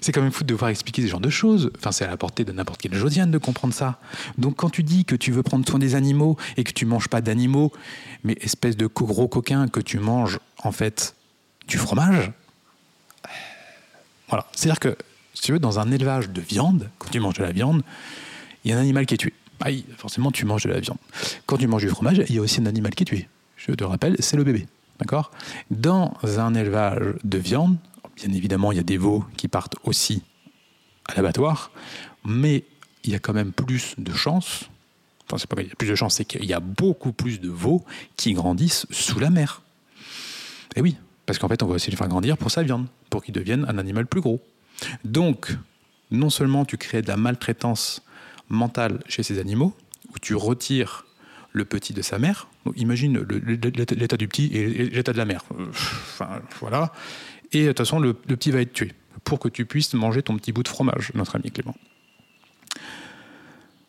C'est quand même fou de devoir expliquer ce genre de choses. Enfin, c'est à la portée de n'importe quelle Josiane de comprendre ça. Donc quand tu dis que tu veux prendre soin des animaux et que tu manges pas d'animaux, mais espèce de gros coquin que tu manges en fait du fromage. Voilà. C'est-à-dire que, si tu veux, dans un élevage de viande, quand tu manges de la viande, il y a un animal qui est tué. Ah, forcément, tu manges de la viande. Quand tu manges du fromage, il y a aussi un animal qui est tué. Je te rappelle, c'est le bébé. D'accord? Dans un élevage de viande, bien évidemment, il y a des veaux qui partent aussi à l'abattoir, mais il y a quand même plus de chances. Enfin, c'est pas qu'il y a plus de chances, c'est qu'il y a beaucoup plus de veaux qui grandissent sous la mer. Et oui, parce qu'en fait, on va aussi le faire grandir pour sa viande, pour qu'il devienne un animal plus gros. Donc, non seulement tu crées de la maltraitance mentale chez ces animaux, où tu retires le petit de sa mère. imagine l'état du petit et l'état de la mère. Enfin, voilà. Et de toute façon, le, petit va être tué pour que tu puisses manger ton petit bout de fromage, notre ami Clément.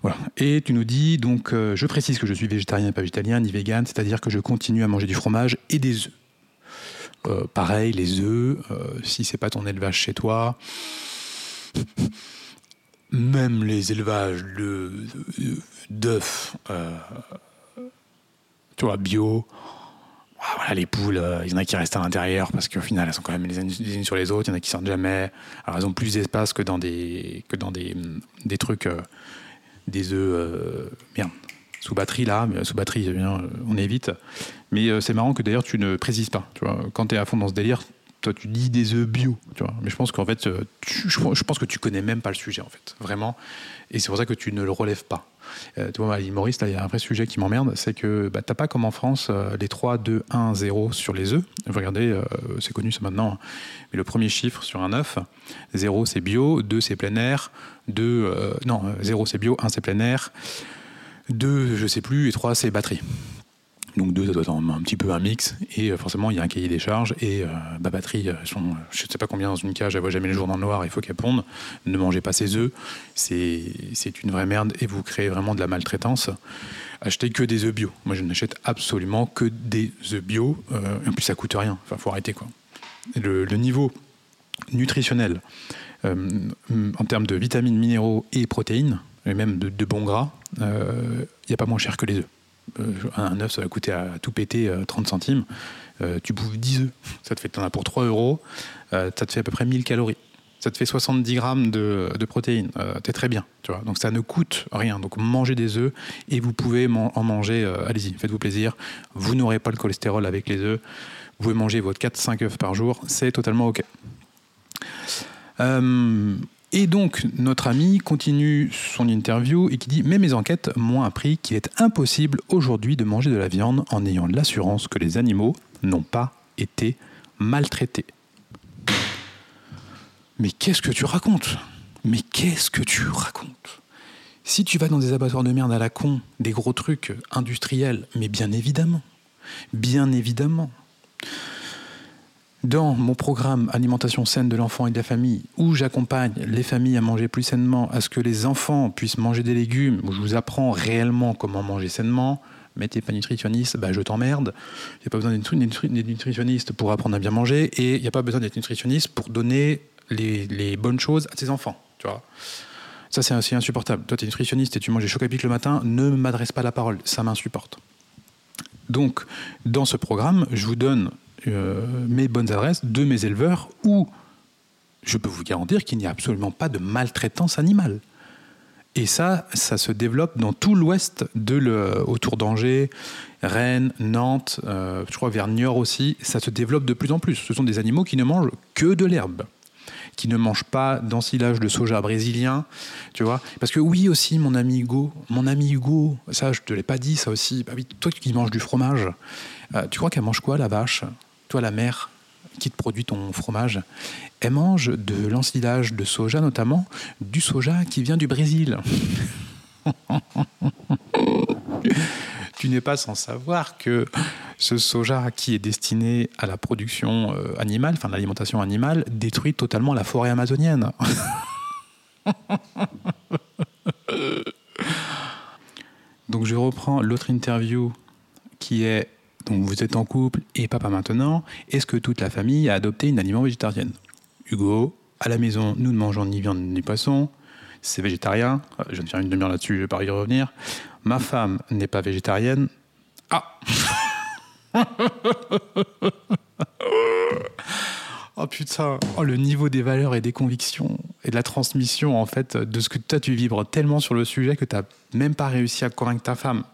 Voilà. Et tu nous dis, donc, euh, je précise que je suis végétarien pas végétalien, ni vegan, c'est-à-dire que je continue à manger du fromage et des œufs. Euh, pareil, les œufs, euh, si c'est pas ton élevage chez toi, même les élevages d'œufs, euh, tu vois, bio, ah, voilà, les poules, il y en a qui restent à l'intérieur parce qu'au final, elles sont quand même les unes, sur les autres. Il y en a qui sortent jamais. Alors, elles ont plus d'espace que dans des, que dans des, des trucs, des œufs, bien sous batterie là, mais sous batterie, on évite. Mais euh, c'est marrant que d'ailleurs tu ne précises pas. Tu vois, quand tu es à fond dans ce délire, toi tu dis des œufs bio. Tu vois. Mais je pense qu'en fait, euh, je pense que tu connais même pas le sujet en fait, vraiment. Et c'est pour ça que tu ne le relèves pas. Euh, tu vois, Maurice, là, il y a un vrai sujet qui m'emmerde, c'est que bah, t'as pas comme en France les 3, 2, 1, 0 sur les œufs. Regardez, c'est connu ça maintenant, hein. mais le premier chiffre sur un œuf, 0 c'est bio, 2 c'est plein air, 2, non, 0 c'est bio, 1 c'est plein air, 2 je sais plus, et 3 c'est batterie. Donc deux, ça doit être un, petit peu un mix. Et euh, forcément, il y a un cahier des charges. Et euh, ma batterie, euh, sont, je ne sais pas combien dans une cage, elle voit jamais le jour dans le noir, il faut qu'elle ponde. Ne mangez pas ses œufs. C'est une vraie merde et vous créez vraiment de la maltraitance. Achetez que des œufs bio. Moi, je n'achète absolument que des œufs bio. et en plus, ça coûte rien. Enfin, faut arrêter, quoi. Le, niveau nutritionnel, en termes de vitamines, minéraux et protéines, et même de, de bons gras, il n'y a pas moins cher que les œufs. Euh, un œuf, ça va coûter à tout péter 30 euh, centimes. Euh, tu bouffes 10 œufs, ça te fait, en as pour 3 euros, ça te fait à peu près 1000 calories ça te fait 70 grammes de, protéines. T'es très bien. Donc ça ne coûte rien. Donc mangez des œufs et vous pouvez en manger. Allez-y, faites-vous plaisir. Vous n'aurez pas le cholestérol avec les œufs. Vous pouvez manger votre 4-5 œufs par jour. C'est totalement ok. Et donc, notre ami continue son interview et qui dit Mais mes enquêtes m'ont appris qu'il est impossible aujourd'hui de manger de la viande en ayant l'assurance que les animaux n'ont pas été maltraités. Mais qu'est-ce que tu racontes? Mais qu'est-ce que tu racontes? Si tu vas dans des abattoirs de merde à la con, des gros trucs industriels, mais bien évidemment, bien évidemment. Dans mon programme Alimentation saine de l'enfant et de la famille, où j'accompagne les familles à manger plus sainement, à ce que les enfants puissent manger des légumes, où je vous apprends réellement comment manger sainement, mais t'es pas nutritionniste, bah je t'emmerde. Il n'y a pas besoin d'être nutritionniste pour apprendre à bien manger, et il n'y a pas besoin d'être nutritionniste pour donner les, bonnes choses à tes enfants. Tu vois ça, c'est insupportable. Toi, tu es nutritionniste et tu manges des chocs à pic le matin, ne m'adresse pas la parole, ça m'insupporte. Donc, dans ce programme, je vous donne mes bonnes adresses de mes éleveurs où je peux vous garantir qu'il n'y a absolument pas de maltraitance animale. Et ça, ça se développe dans tout l'ouest autour d'Angers, Rennes, Nantes, euh, je crois vers Niort aussi. Ça se développe de plus en plus. Ce sont des animaux qui ne mangent que de l'herbe qui ne mangent pas d'ensilage de soja brésilien, tu vois. Parce que oui aussi, mon ami Hugo, mon ami Hugo, ça je te l'ai pas dit, ça aussi. Bah toi qui manges du fromage, euh, tu crois qu'elle mange quoi la vache? Toi la mère qui te produit ton fromage, elle mange de l'ensilage de soja notamment, du soja qui vient du Brésil. tu n'es pas sans savoir que ce soja qui est destiné à la production euh, animale, enfin l'alimentation animale, détruit totalement la forêt amazonienne. Donc je reprends l'autre interview qui est donc vous êtes en couple et papa maintenant, est-ce que toute la famille a adopté une aliment végétarienne? Hugo, à la maison, nous ne mangeons ni viande ni poisson, c'est végétarien, euh, je viens de faire une demi-heure là-dessus, je vais pas y revenir. Ma femme n'est pas végétarienne. Ah Oh putain, oh, le niveau des valeurs et des convictions et de la transmission en fait de ce que toi tu vibres tellement sur le sujet que tu n'as même pas réussi à convaincre ta femme.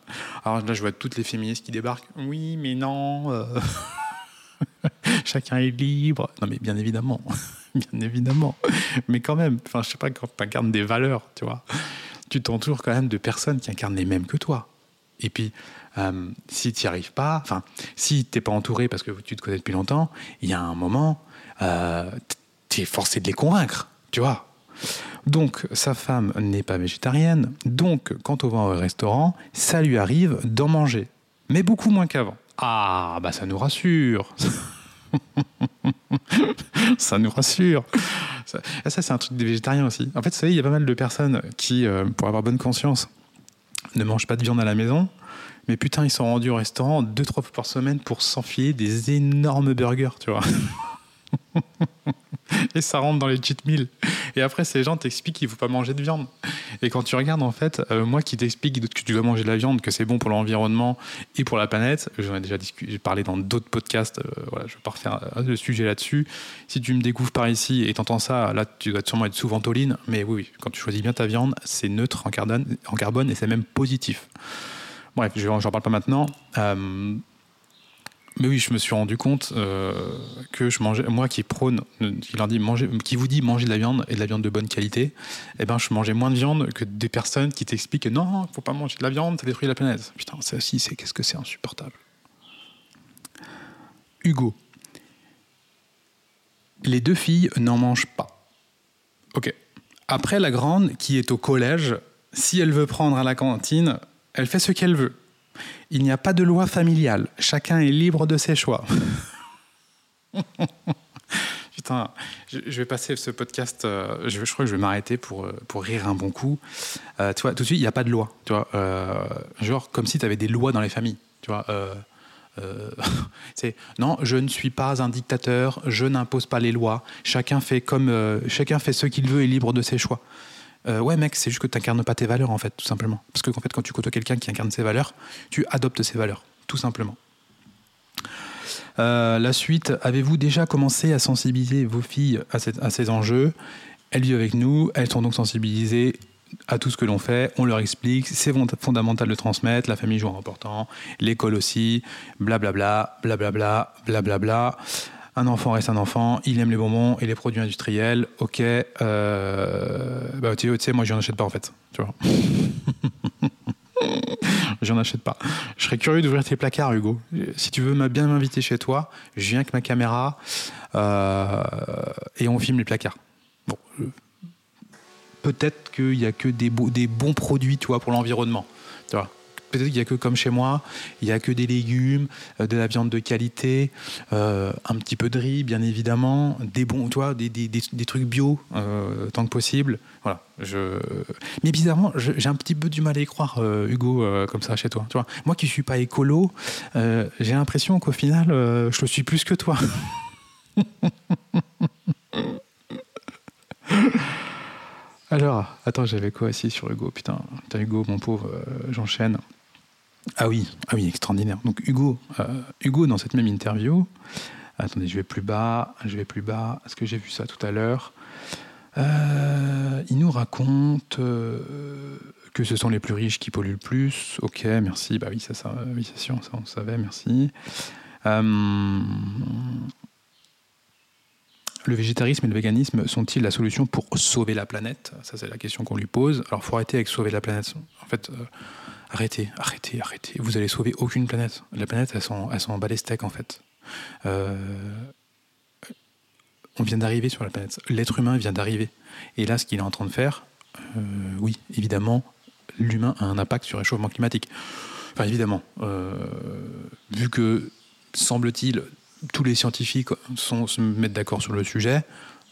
Alors là je vois toutes les féministes qui débarquent. Oui mais non, euh. chacun est libre. Non mais bien évidemment, bien évidemment. Mais quand même, enfin je sais pas quand tu incarnes des valeurs, tu vois, tu t'entoures quand même de personnes qui incarnent les mêmes que toi. Et puis euh, si tu n'y arrives pas, enfin si t'es pas entouré parce que tu te connais depuis longtemps, il y a un moment euh, tu es forcé de les convaincre, tu vois. Donc, sa femme n'est pas végétarienne, donc quand on va au restaurant, ça lui arrive d'en manger, mais beaucoup moins qu'avant. Ah, bah ça nous rassure. ça nous rassure. Ça, ça c'est un truc des végétariens aussi. En fait, vous savez, il y a pas mal de personnes qui, euh, pour avoir bonne conscience, ne mangent pas de viande à la maison. Mais putain, ils sont rendus au restaurant deux, trois fois par semaine pour s'enfiler des énormes burgers, tu vois. et ça rentre dans les cheat meals. Et après, ces gens t'expliquent qu'il ne faut pas manger de viande. Et quand tu regardes, en fait, euh, moi qui t'explique que tu dois manger de la viande, que c'est bon pour l'environnement et pour la planète, j'en ai déjà j'ai parlé dans d'autres podcasts, euh, voilà, je ne vais pas refaire euh, le sujet là-dessus. Si tu me découvres par ici et t'entends ça, là, tu dois sûrement être sous ventoline. Mais oui, quand tu choisis bien ta viande, c'est neutre en carbone, en carbone et c'est même positif. Bref, je n'en parle pas maintenant. Mais oui, je me suis rendu compte euh, que je mangeais, moi qui prône, qui leur dit qui vous dit manger de la viande et de la viande de bonne qualité, eh ben je mangeais moins de viande que des personnes qui t'expliquent que non, faut pas manger de la viande, ça détruit la planète. Putain, ça aussi, c'est qu'est-ce que c'est insupportable. Hugo, les deux filles n'en mangent pas. Ok. Après la grande qui est au collège, si elle veut prendre à la cantine, elle fait ce qu'elle veut. Il n'y a pas de loi familiale. Chacun est libre de ses choix. Putain, je, vais passer ce podcast. Euh, je, crois que je vais m'arrêter pour, euh, pour rire un bon coup. Euh, tu vois, tout de suite, il n'y a pas de loi. Tu vois, genre comme si tu avais des lois dans les familles. Tu vois, c'est non, je ne suis pas un dictateur. Je n'impose pas les lois. Chacun fait comme chacun fait ce qu'il veut et libre de ses choix. Euh, ouais, mec, c'est juste que tu n'incarnes pas tes valeurs, en fait, tout simplement. Parce que, en fait, quand tu côtoies quelqu'un qui incarne ses valeurs, tu adoptes ses valeurs, tout simplement. Euh, la suite, avez-vous déjà commencé à sensibiliser vos filles à, ces enjeux? Elles vivent avec nous, elles sont donc sensibilisées à tout ce que l'on fait, on leur explique, c'est fondamental de transmettre, la famille joue un important, l'école aussi, blablabla, blablabla, blablabla un enfant reste un enfant, il aime les bonbons et les produits industriels, ok, euh, bah, tu sais, moi, achète pas en fait, tu vois. j'en achète pas. Je serais curieux d'ouvrir tes placards, Hugo. Si tu veux bien m'inviter chez toi, je viens avec ma caméra euh, et on filme les placards. Bon, peut-être qu'il n'y a que des, des bons produits, tu vois, pour l'environnement. Tu vois peut-être qu'il n'y a que comme chez moi, il n'y a que des légumes, euh, de la viande de qualité, euh, un petit peu de riz, bien évidemment, des bons, toi, des, des, des, trucs bio, euh, tant que possible. Voilà. Je... Mais bizarrement, j'ai un petit peu du mal à y croire, Hugo, comme ça chez toi. Tu vois moi qui ne suis pas écolo, j'ai l'impression qu'au final, je le suis plus que toi. Alors, attends, j'avais quoi ici sur Hugo? Putain, putain Hugo, mon pauvre, j'enchaîne. Ah oui, ah oui, extraordinaire. Donc Hugo, euh, Hugo dans cette même interview, attendez, je vais plus bas, je vais plus bas, est-ce que j'ai vu ça tout à l'heure? Il nous raconte que ce sont les plus riches qui polluent le plus. Ok, merci. Bah oui, c'est sûr, ça on savait, merci. Le végétarisme et le véganisme sont-ils la solution pour sauver la planète? Ça, c'est la question qu'on lui pose. Alors, faut arrêter avec sauver la planète. En fait, euh, arrêtez, arrêtez, arrêtez. Vous allez sauver aucune planète. La planète, elles sont, elles sont en bas des steaks, en fait. Euh, on vient d'arriver sur la planète. L'être humain vient d'arriver. Et là, ce qu'il est en train de faire, euh, oui, évidemment, l'humain a un impact sur le réchauffement climatique. Enfin, évidemment, vu que, semble-t-il, tous les scientifiques se mettent d'accord sur le sujet,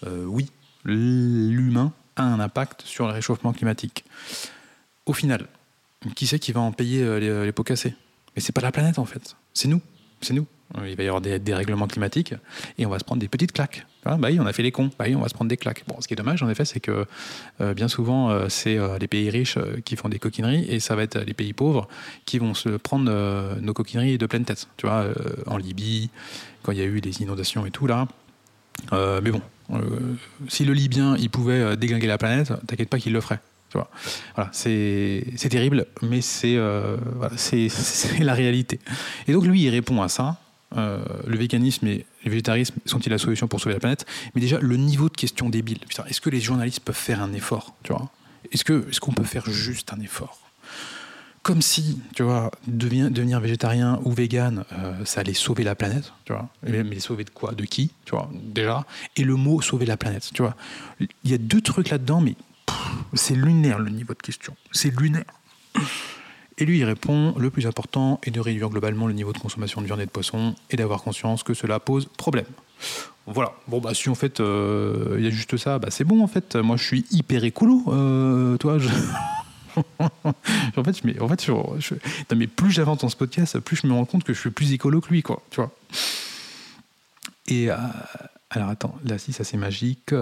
euh, oui, l'humain a un impact sur le réchauffement climatique. Au final, qui c'est qui va en payer euh, les, pots cassés? Mais c'est pas la planète en fait, c'est nous, c'est nous. Euh, il va y avoir des, dérèglements climatiques et on va se prendre des petites claques. bah oui, on a fait les cons. Bah oui, on va se prendre des claques. Bon, ce qui est dommage, en effet, c'est que bien souvent, c'est les pays riches qui font des coquineries et ça va être les pays pauvres qui vont se prendre nos coquineries de pleine tête. Tu vois, en Libye, quand il y a eu des inondations et tout là. Euh, mais bon, euh, si le Libyen il pouvait euh, déglinguer la planète, t'inquiète pas qu'il le ferait. Voilà, c'est terrible, mais c'est voilà, la réalité. Et donc lui, il répond à ça. le véganisme et le végétarisme sont-ils la solution pour sauver la planète? Mais déjà, le niveau de question débile. Est-ce que les journalistes peuvent faire un effort? Est-ce qu'on est peut faire juste un effort? Comme si, tu vois, devenir, végétarien ou vegan, euh, ça allait sauver la planète, tu vois. Mais sauver de quoi? De qui, tu vois, déjà. Et le mot sauver la planète, tu vois. Il y a deux trucs là-dedans, mais c'est lunaire le niveau de question. C'est lunaire. Et lui, il répond le plus important est de réduire globalement le niveau de consommation de viande et de poisson et d'avoir conscience que cela pose problème. Voilà. Bon, bah, si en fait, euh, il y a juste ça, bah, c'est bon en fait. Moi, je suis hyper écolo. Euh, toi, je. en fait, mais, en fait je, mais plus j'avance dans ce podcast, plus je me rends compte que je suis plus écolo que lui, quoi. Tu vois. Et euh, alors attends, là si ça c'est magique.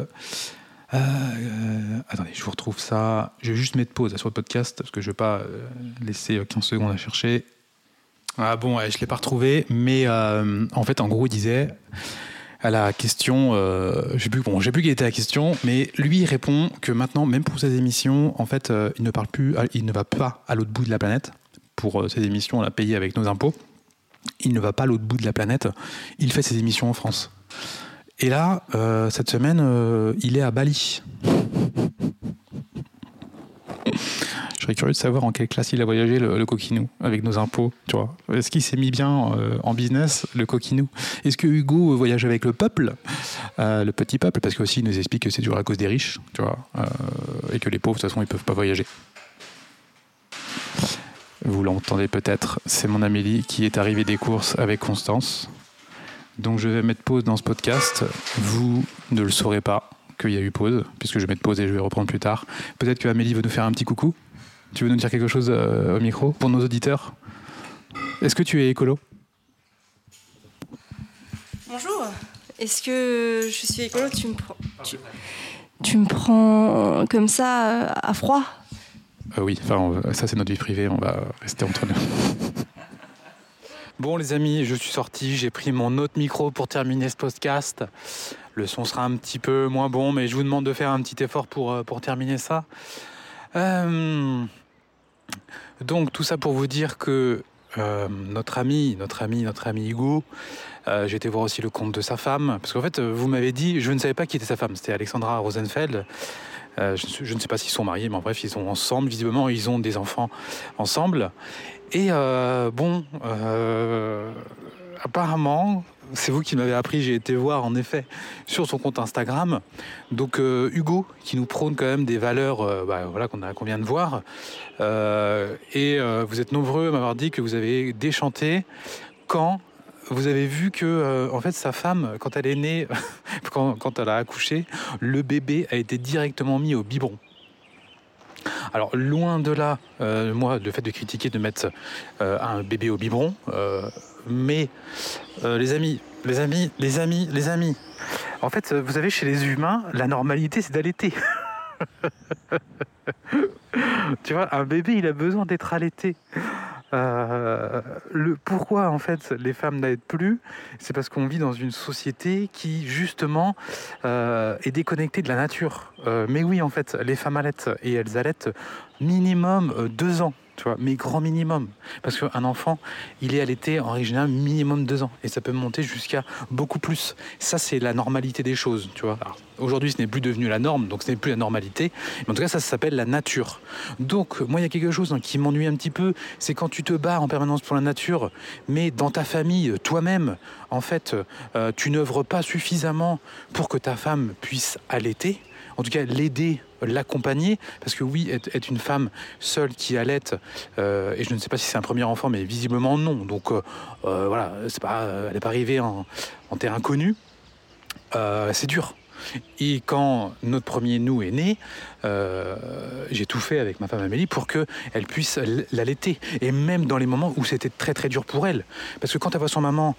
Euh, euh, attendez, je vous retrouve ça. Je vais juste mettre pause sur le podcast parce que je ne vais pas laisser 15 secondes à chercher. Ah bon, je ne l'ai pas retrouvé, mais en fait, en gros, il disait à la question, euh, je sais plus, bon, j'ai plus quelle était la question, mais lui répond que maintenant, même pour ses émissions, en fait, euh, il ne parle plus, euh, il ne va pas à l'autre bout de la planète pour ses émissions, on l'a payé avec nos impôts. Il ne va pas à l'autre bout de la planète, il fait ses émissions en France. Et là, cette semaine, il est à Bali. Je serais curieux de savoir en quelle classe il a voyagé le, coquinou avec nos impôts, tu vois. Est-ce qu'il s'est mis bien euh, en business le coquinou? Est-ce que Hugo voyage avec le peuple, euh, le petit peuple, parce il nous explique que c'est toujours à cause des riches, tu vois, euh, et que les pauvres de toute façon ils peuvent pas voyager. Vous l'entendez peut-être, c'est mon Amélie qui est arrivée des courses avec Constance. Donc je vais mettre pause dans ce podcast. Vous ne le saurez pas qu'il y a eu pause, puisque je vais mettre pause et je vais reprendre plus tard. Peut-être que Amélie veut nous faire un petit coucou. Tu veux nous dire quelque chose euh, au micro pour nos auditeurs? Est-ce que tu es écolo? Bonjour. Est-ce que je suis écolo? Tu me prends, tu, me prends comme ça euh, à froid? Euh, Oui, enfin, ça c'est notre vie privée, on va rester entre nous. Bon les amis, je suis sorti, j'ai pris mon autre micro pour terminer ce podcast. Le son sera un petit peu moins bon, mais je vous demande de faire un petit effort pour, pour terminer ça. Euh, donc tout ça pour vous dire que euh, notre ami, notre ami, notre ami Hugo, euh, j'ai été voir aussi le compte de sa femme, parce qu'en fait, vous m'avez dit, je ne savais pas qui était sa femme, c'était Alexandra Rosenfeld. Euh, je, ne sais pas s'ils sont mariés, mais en bref, ils sont ensemble. Visiblement, ils ont des enfants ensemble. Et bon, apparemment, c'est vous qui m'avez appris, j'ai été voir en effet sur son compte Instagram. Donc euh, Hugo, qui nous prône quand même des valeurs euh, bah, voilà, qu'on vient de voir. Euh, et vous êtes nombreux à m'avoir dit que vous avez déchanté quand vous avez vu que en fait sa femme, quand elle est née, quand elle a accouché, le bébé a été directement mis au biberon. Alors loin de là, moi, le fait de critiquer de mettre un bébé au biberon, mais euh, les amis, les amis, les amis, les amis. En fait, vous savez, chez les humains, la normalité, c'est d'allaiter. tu vois, un bébé, il a besoin d'être allaité. Euh, le, pourquoi en fait les femmes n'aident plus C'est parce qu'on vit dans une société qui justement euh, est déconnectée de la nature. Euh, mais oui, en fait, les femmes allaitent et elles allaitent minimum deux ans mais grand minimum. Parce qu'un enfant, il est allaité en régional minimum deux ans, et ça peut monter jusqu'à beaucoup plus. Ça, c'est la normalité des choses, tu vois. Aujourd'hui, ce n'est plus devenu la norme, donc ce n'est plus la normalité, mais en tout cas, ça, s'appelle la nature. Donc, moi, il y a quelque chose hein, qui m'ennuie un petit peu, c'est quand tu te bats en permanence pour la nature, mais dans ta famille, toi-même, en fait, euh, tu n'œuvres pas suffisamment pour que ta femme puisse allaiter, en tout cas l'aider l'accompagner, parce que oui, être, une femme seule qui allait, euh, et je ne sais pas si c'est un premier enfant, mais visiblement non. Donc euh, euh, voilà, c'est pas, elle n'est pas arrivée en, terrain connu. c'est dur. Et quand notre premier nous est né, j'ai tout fait avec ma femme Amélie pour qu'elle puisse l'allaiter. Et même dans les moments où c'était très très dur pour elle. Parce que quand elle voit son maman,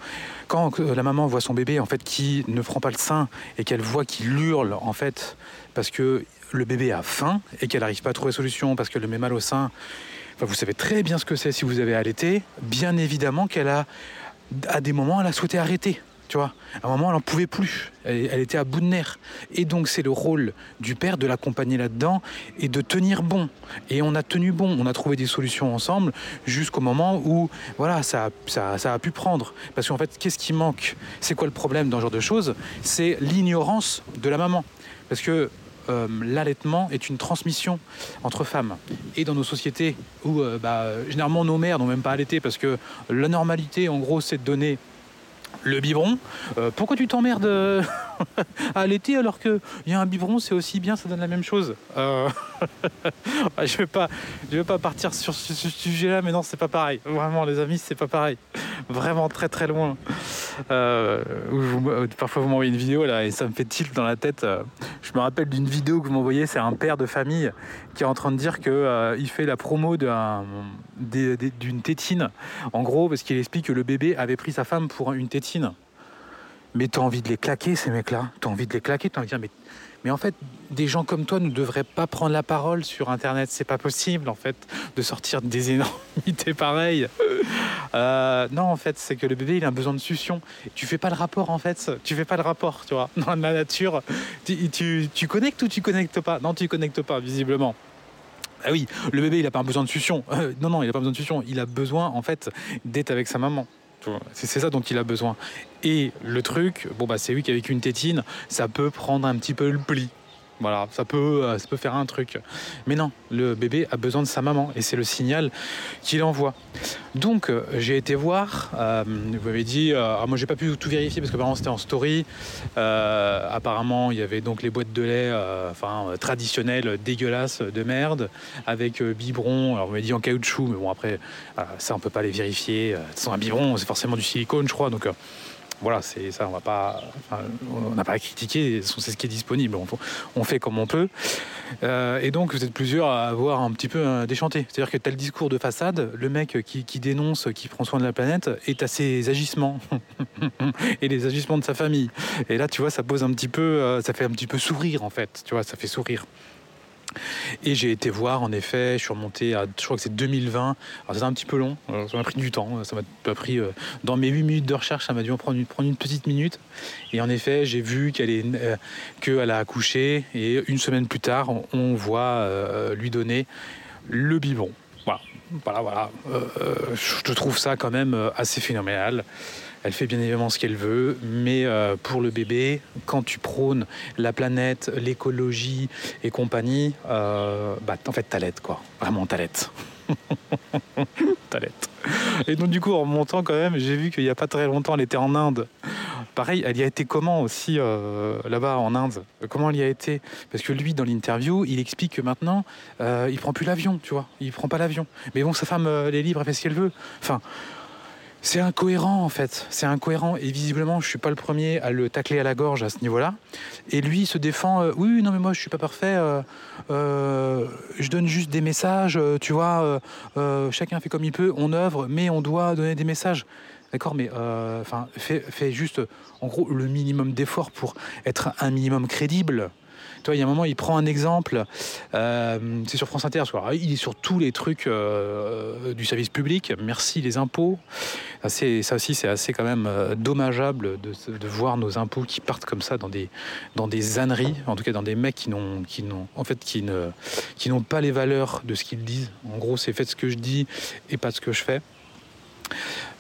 quand la maman voit son bébé en fait qui ne prend pas le sein et qu'elle voit qu'il hurle en fait parce que le bébé a faim et qu'elle n'arrive pas à trouver solution parce qu'elle le met mal au sein, vous savez très bien ce que c'est si vous avez allaité. Bien évidemment qu'elle a, à des moments, elle a souhaité arrêter. Tu vois, à un moment, elle n'en pouvait plus. Elle, était à bout de nerfs. Et donc, c'est le rôle du père de l'accompagner là-dedans et de tenir bon. Et on a tenu bon. On a trouvé des solutions ensemble jusqu'au moment où, voilà, ça, ça, a pu prendre. Parce qu'en fait, qu'est-ce qui manque? C'est quoi le problème dans ce genre de choses? C'est l'ignorance de la maman. Parce que euh, l'allaitement est une transmission entre femmes. Et dans nos sociétés où euh, bah, généralement nos mères n'ont même pas allaité parce que la normalité en gros c'est de donner le biberon. Euh, pourquoi tu t'emmerdes à allaiter alors qu'il y a un biberon, c'est aussi bien, ça donne la même chose euh... Je vais pas, je vais pas partir sur ce, sujet-là, mais non, c'est pas pareil. Vraiment, les amis, c'est pas pareil. Vraiment très très loin. Euh, parfois, vous m'envoyez une vidéo là et ça me fait tilt dans la tête. Je me rappelle d'une vidéo que vous m'envoyez, c'est un père de famille qui est en train de dire qu'il euh, fait la promo d'une tétine. En gros, parce qu'il explique que le bébé avait pris sa femme pour une tétine. Mais t'as envie de les claquer, ces mecs-là. T'as envie de les claquer, t'as envie mais mais en fait, des gens comme toi ne devraient pas prendre la parole sur Internet. C'est pas possible, en fait, de sortir des énormités pareilles. Euh, non, en fait, c'est que le bébé, il a besoin de succion. Tu fais pas le rapport, en fait. Tu fais pas le rapport, tu vois. Dans la nature, tu, tu, connectes ou tu connectes pas? Non, tu connectes pas, visiblement. Ah oui, le bébé, il a pas besoin de succion. Euh, non, non, il a pas besoin de succion. Il a besoin, en fait, d'être avec sa maman. C'est ça dont il a besoin. Et le truc, bon bah c'est lui qu'avec une tétine, ça peut prendre un petit peu le pli. Voilà, ça peut, euh, ça faire un truc. Mais non, le bébé a besoin de sa maman et c'est le signal qu'il envoie. Donc euh, j'ai été voir, euh, vous m'avez dit, ah, moi j'ai pas pu tout vérifier parce que apparemment c'était en story. apparemment il y avait donc les boîtes de lait enfin, traditionnelles, dégueulasses de merde, avec biberon, alors vous m'avez dit en caoutchouc, mais bon après ça on peut pas les vérifier. C'est un biberon, c'est forcément du silicone je crois. Donc voilà, c'est ça, on va pas, on n'a pas à critiquer, c'est ce qui est disponible, on, fait comme on peut. Euh, et donc, vous êtes plusieurs à avoir un petit peu euh, déchanté. C'est-à-dire que tel discours de façade, le mec qui, dénonce, qui prend soin de la planète, est à ses agissements et les agissements de sa famille. Et là, tu vois, ça pose un petit peu, euh, ça fait un petit peu sourire en fait, tu vois, ça fait sourire. Et j'ai été voir, en effet, je suis remonté à, je crois que c'est 2020. Alors c'était un petit peu long, ça m'a pris du temps. Ça m'a pris, euh, dans mes 8 minutes de recherche, ça m'a dû en prendre une, petite minute. Et en effet, j'ai vu qu'elle est, euh, a accouché et une semaine plus tard, on, voit euh, lui donner le biberon. Voilà, voilà, voilà. je trouve ça quand même assez phénoménal. Elle fait bien évidemment ce qu'elle veut, mais euh, pour le bébé, quand tu prônes la planète, l'écologie et compagnie, euh, bah, en fait, t'allaites, quoi. Vraiment, t'allaites. t'allaites. Et donc, du coup, en remontant quand même, j'ai vu qu'il n'y a pas très longtemps, elle était en Inde. Pareil, elle y a été comment aussi euh, là-bas en Inde? Comment elle y a été? Parce que lui, dans l'interview, il explique que maintenant, il prend plus l'avion, tu vois. Il prend pas l'avion. Mais bon, sa femme, est libre, elle fait ce qu'elle veut. Enfin. C'est incohérent en fait, c'est incohérent et visiblement je suis pas le premier à le tacler à la gorge à ce niveau-là. Et lui se défend, euh, oui non mais moi je suis pas parfait, euh, euh, je donne juste des messages, tu vois, chacun fait comme il peut, on œuvre, mais on doit donner des messages. D'accord, mais fais, juste en gros le minimum d'efforts pour être un minimum crédible. Toi, il y a un moment, il prend un exemple. Euh, c'est sur France Inter. Il est sur tous les trucs euh, du service public. Merci les impôts. ça aussi, c'est assez quand même euh, dommageable de, de, voir nos impôts qui partent comme ça dans des dans des âneries. En tout cas, dans des mecs qui n'ont qui n'ont en fait qui ne qui n'ont pas les valeurs de ce qu'ils disent. En gros, c'est faites ce que je dis et pas ce que je fais.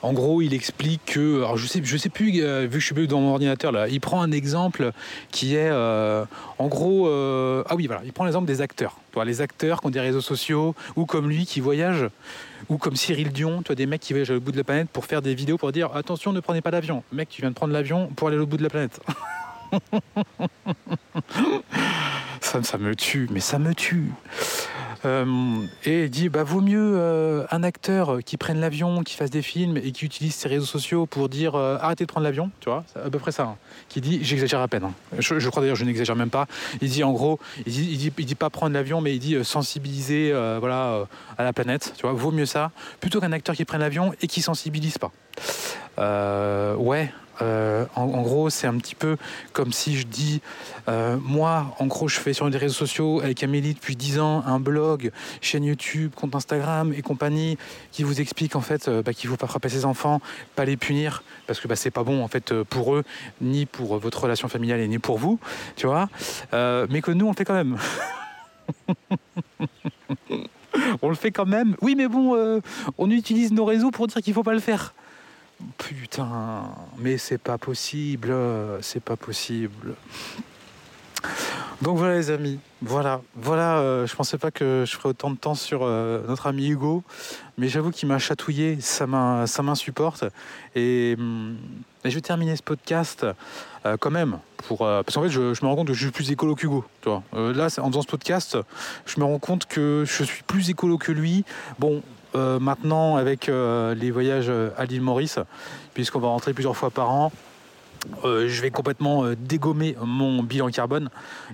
En gros, il explique que, alors je sais, je sais plus, euh, vu que je suis dans mon ordinateur là, il prend un exemple qui est, euh, en gros, euh, ah oui, voilà, il prend l'exemple des acteurs. Les acteurs qui ont des réseaux sociaux, ou comme lui qui voyage, ou comme Cyril Dion, toi, des mecs qui voyagent au bout de la planète pour faire des vidéos pour dire attention, ne prenez pas l'avion. Mec, tu viens de prendre l'avion pour aller au bout de la planète. ça me tue, mais ça me tue. Euh, et il dit bah vaut mieux euh, un acteur qui prenne l'avion, qui fasse des films et qui utilise ses réseaux sociaux pour dire euh, arrêtez de prendre l'avion, tu vois, c'est à peu près ça. Hein. Qui dit j'exagère à peine. Hein. Je, crois d'ailleurs je n'exagère même pas. Il dit en gros, il dit, il dit, pas prendre l'avion, mais il dit sensibiliser voilà à la planète, tu vois, vaut mieux ça plutôt qu'un acteur qui prenne l'avion et qui sensibilise pas. ouais, euh, en, gros, c'est un petit peu comme si je dis, euh, moi, en gros, je fais sur les réseaux sociaux avec Amélie depuis 10 ans un blog, chaîne YouTube, compte Instagram et compagnie, qui vous explique en fait euh, bah, qu'il ne faut pas frapper ses enfants, pas les punir, parce que bah, c'est pas bon en fait pour eux, ni pour votre relation familiale et ni pour vous, mais que nous, on fait quand même. on le fait quand même. Oui, mais bon, on utilise nos réseaux pour dire qu'il faut pas le faire. Putain, mais c'est pas possible, c'est pas possible. Donc voilà les amis, voilà, voilà. Euh, je pensais pas que je ferais autant de temps sur euh, notre ami Hugo, mais j'avoue qu'il m'a chatouillé, ça m'insupporte. Et, hum, et, je vais terminer ce podcast euh, quand même, pour, parce qu'en fait je, me rends compte que je suis plus écolo qu'Hugo. là, en faisant ce podcast, je me rends compte que je suis plus écolo que lui. Bon, euh, maintenant avec euh, les voyages euh, à l'île Maurice, puisqu'on va rentrer plusieurs fois par an. je vais complètement dégommer mon bilan carbone.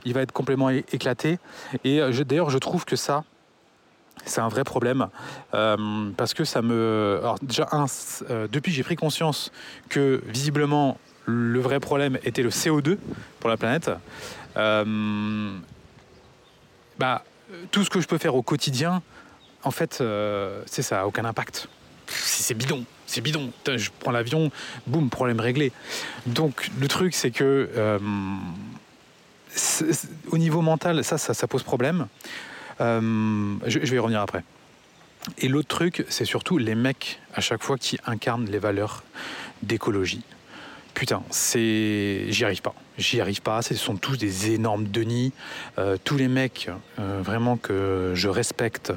Il va être complètement éclaté. Et d'ailleurs, je trouve que ça, c'est un vrai problème parce que ça me. Alors, déjà, depuis j'ai pris conscience que visiblement le vrai problème était le CO2 pour la planète. bah, tout ce que je peux faire au quotidien, en fait, euh, c'est ça, aucun impact. C'est bidon, c'est bidon. Je prends l'avion, boum, problème réglé. Donc le truc, c'est que euh, au niveau mental, ça, ça, pose problème. Euh, je, vais y revenir après. Et l'autre truc, c'est surtout les mecs à chaque fois qui incarnent les valeurs d'écologie. Putain, c'est, j'y arrive pas. J'y arrive pas. Ce sont tous des énormes denis. tous les mecs, vraiment que je respecte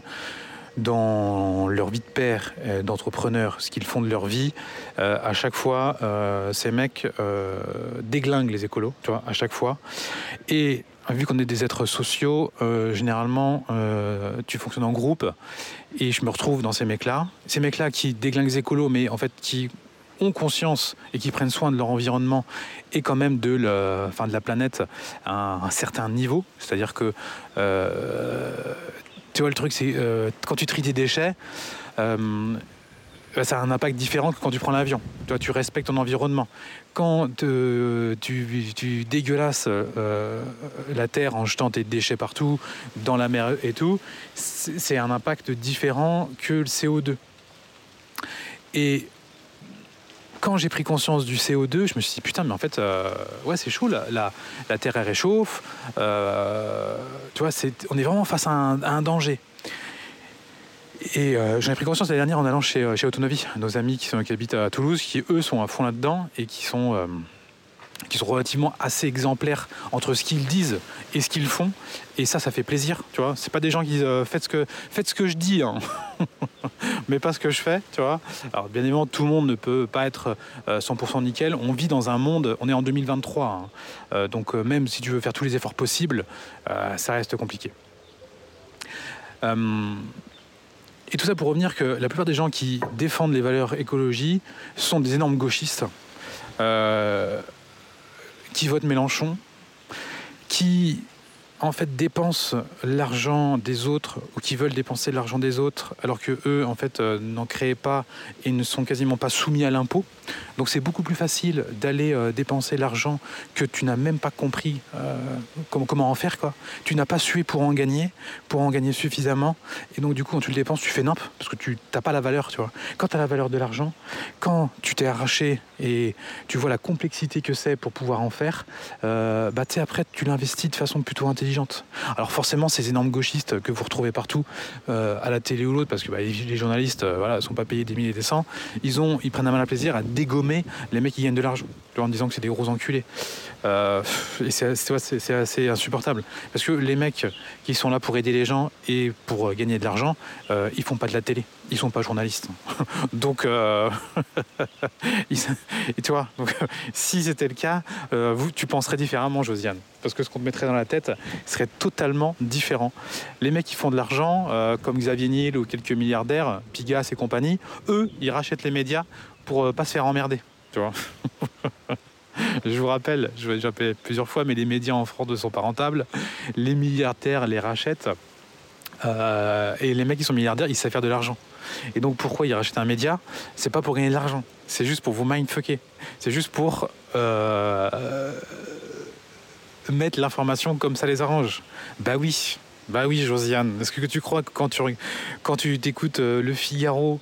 dans leur vie de père, d'entrepreneur, ce qu'ils font de leur vie, euh, à chaque fois, euh, ces mecs euh, déglinguent les écolos, tu vois, à chaque fois. Et vu qu'on est des êtres sociaux, généralement, tu fonctionnes en groupe, et je me retrouve dans ces mecs-là. Ces mecs-là qui déglinguent les écolos, mais en fait qui ont conscience et qui prennent soin de leur environnement et quand même de la planète à un, certain niveau. C'est-à-dire que tu vois, le truc, c'est euh, quand tu tries tes déchets, euh, bah, ça a un impact différent que quand tu prends l'avion. Toi, tu respectes ton environnement. Quand euh, tu, dégueulasses la terre en jetant tes déchets partout, dans la mer et tout, c'est un impact différent que le CO2. Et quand j'ai pris conscience du CO2, je me suis dit putain, mais en fait, euh, ouais, c'est chaud, la, la, Terre réchauffe. Euh, tu vois, on est vraiment face à un, danger. Et euh, j'en ai pris conscience l'année dernière en allant chez, chez Autonovie, nos amis qui, sont, qui habitent à Toulouse, qui eux sont à fond là-dedans et qui sont qui sont relativement assez exemplaires entre ce qu'ils disent et ce qu'ils font. Et ça, ça fait plaisir, tu vois. C'est pas des gens qui disent euh, faites, ce que, faites ce que je dis, hein. mais pas ce que je fais, tu vois. Alors, bien évidemment, tout le monde ne peut pas être 100% euh, nickel. On vit dans un monde, on est en 2023, hein. euh, donc même si tu veux faire tous les efforts possibles, ça reste compliqué. et tout ça pour revenir que la plupart des gens qui défendent les valeurs écologie sont des énormes gauchistes qui votent Mélenchon, qui en fait dépensent l'argent des autres ou qui veulent dépenser l'argent des autres alors que eux en fait euh, n'en créent pas et ne sont quasiment pas soumis à l'impôt. Donc c'est beaucoup plus facile d'aller euh, dépenser l'argent que tu n'as même pas compris euh, comment, en faire quoi. Tu n'as pas sué pour en gagner, pour en gagner suffisamment et donc du coup quand tu le dépenses tu fais nimp parce que tu n'as pas la valeur tu vois. Quand tu as la valeur de l'argent, quand tu t'es arraché et tu vois la complexité que c'est pour pouvoir en faire, bah tu après tu l'investis de façon plutôt intelligente alors forcément, ces énormes gauchistes que vous retrouvez partout, euh, à la télé ou l'autre, parce que bah, les, journalistes, euh, sont pas payés des milliers et des cents, ils ont, ils prennent un mal à plaisir à dégommer les mecs qui gagnent de l'argent, en disant que c'est des gros enculés. Euh, c'est assez insupportable, parce que les mecs qui sont là pour aider les gens et pour gagner de l'argent, ils font pas de la télé, ils sont pas journalistes. donc, et tu vois, donc, si c'était le cas, vous, tu penserais différemment, Josiane, parce que ce qu'on te mettrait dans la tête, serait totalement différent. Les mecs qui font de l'argent, euh, comme Xavier Niel ou quelques milliardaires, Pigas et compagnie, eux, ils rachètent les médias pour euh, pas se faire emmerder. Je vous rappelle, je vais déjà plusieurs fois, mais les médias en France ne sont pas rentables. Les milliardaires les rachètent. Euh, et les mecs qui sont milliardaires, ils savent faire de l'argent. Et donc pourquoi ils rachètent un média? C'est pas pour gagner de l'argent, c'est juste pour vous mindfucker. C'est juste pour mettre l'information comme ça les arrange. Bah oui, bah oui, Josiane. Est-ce que tu crois que quand tu quand tu t'écoutes euh, Le Figaro,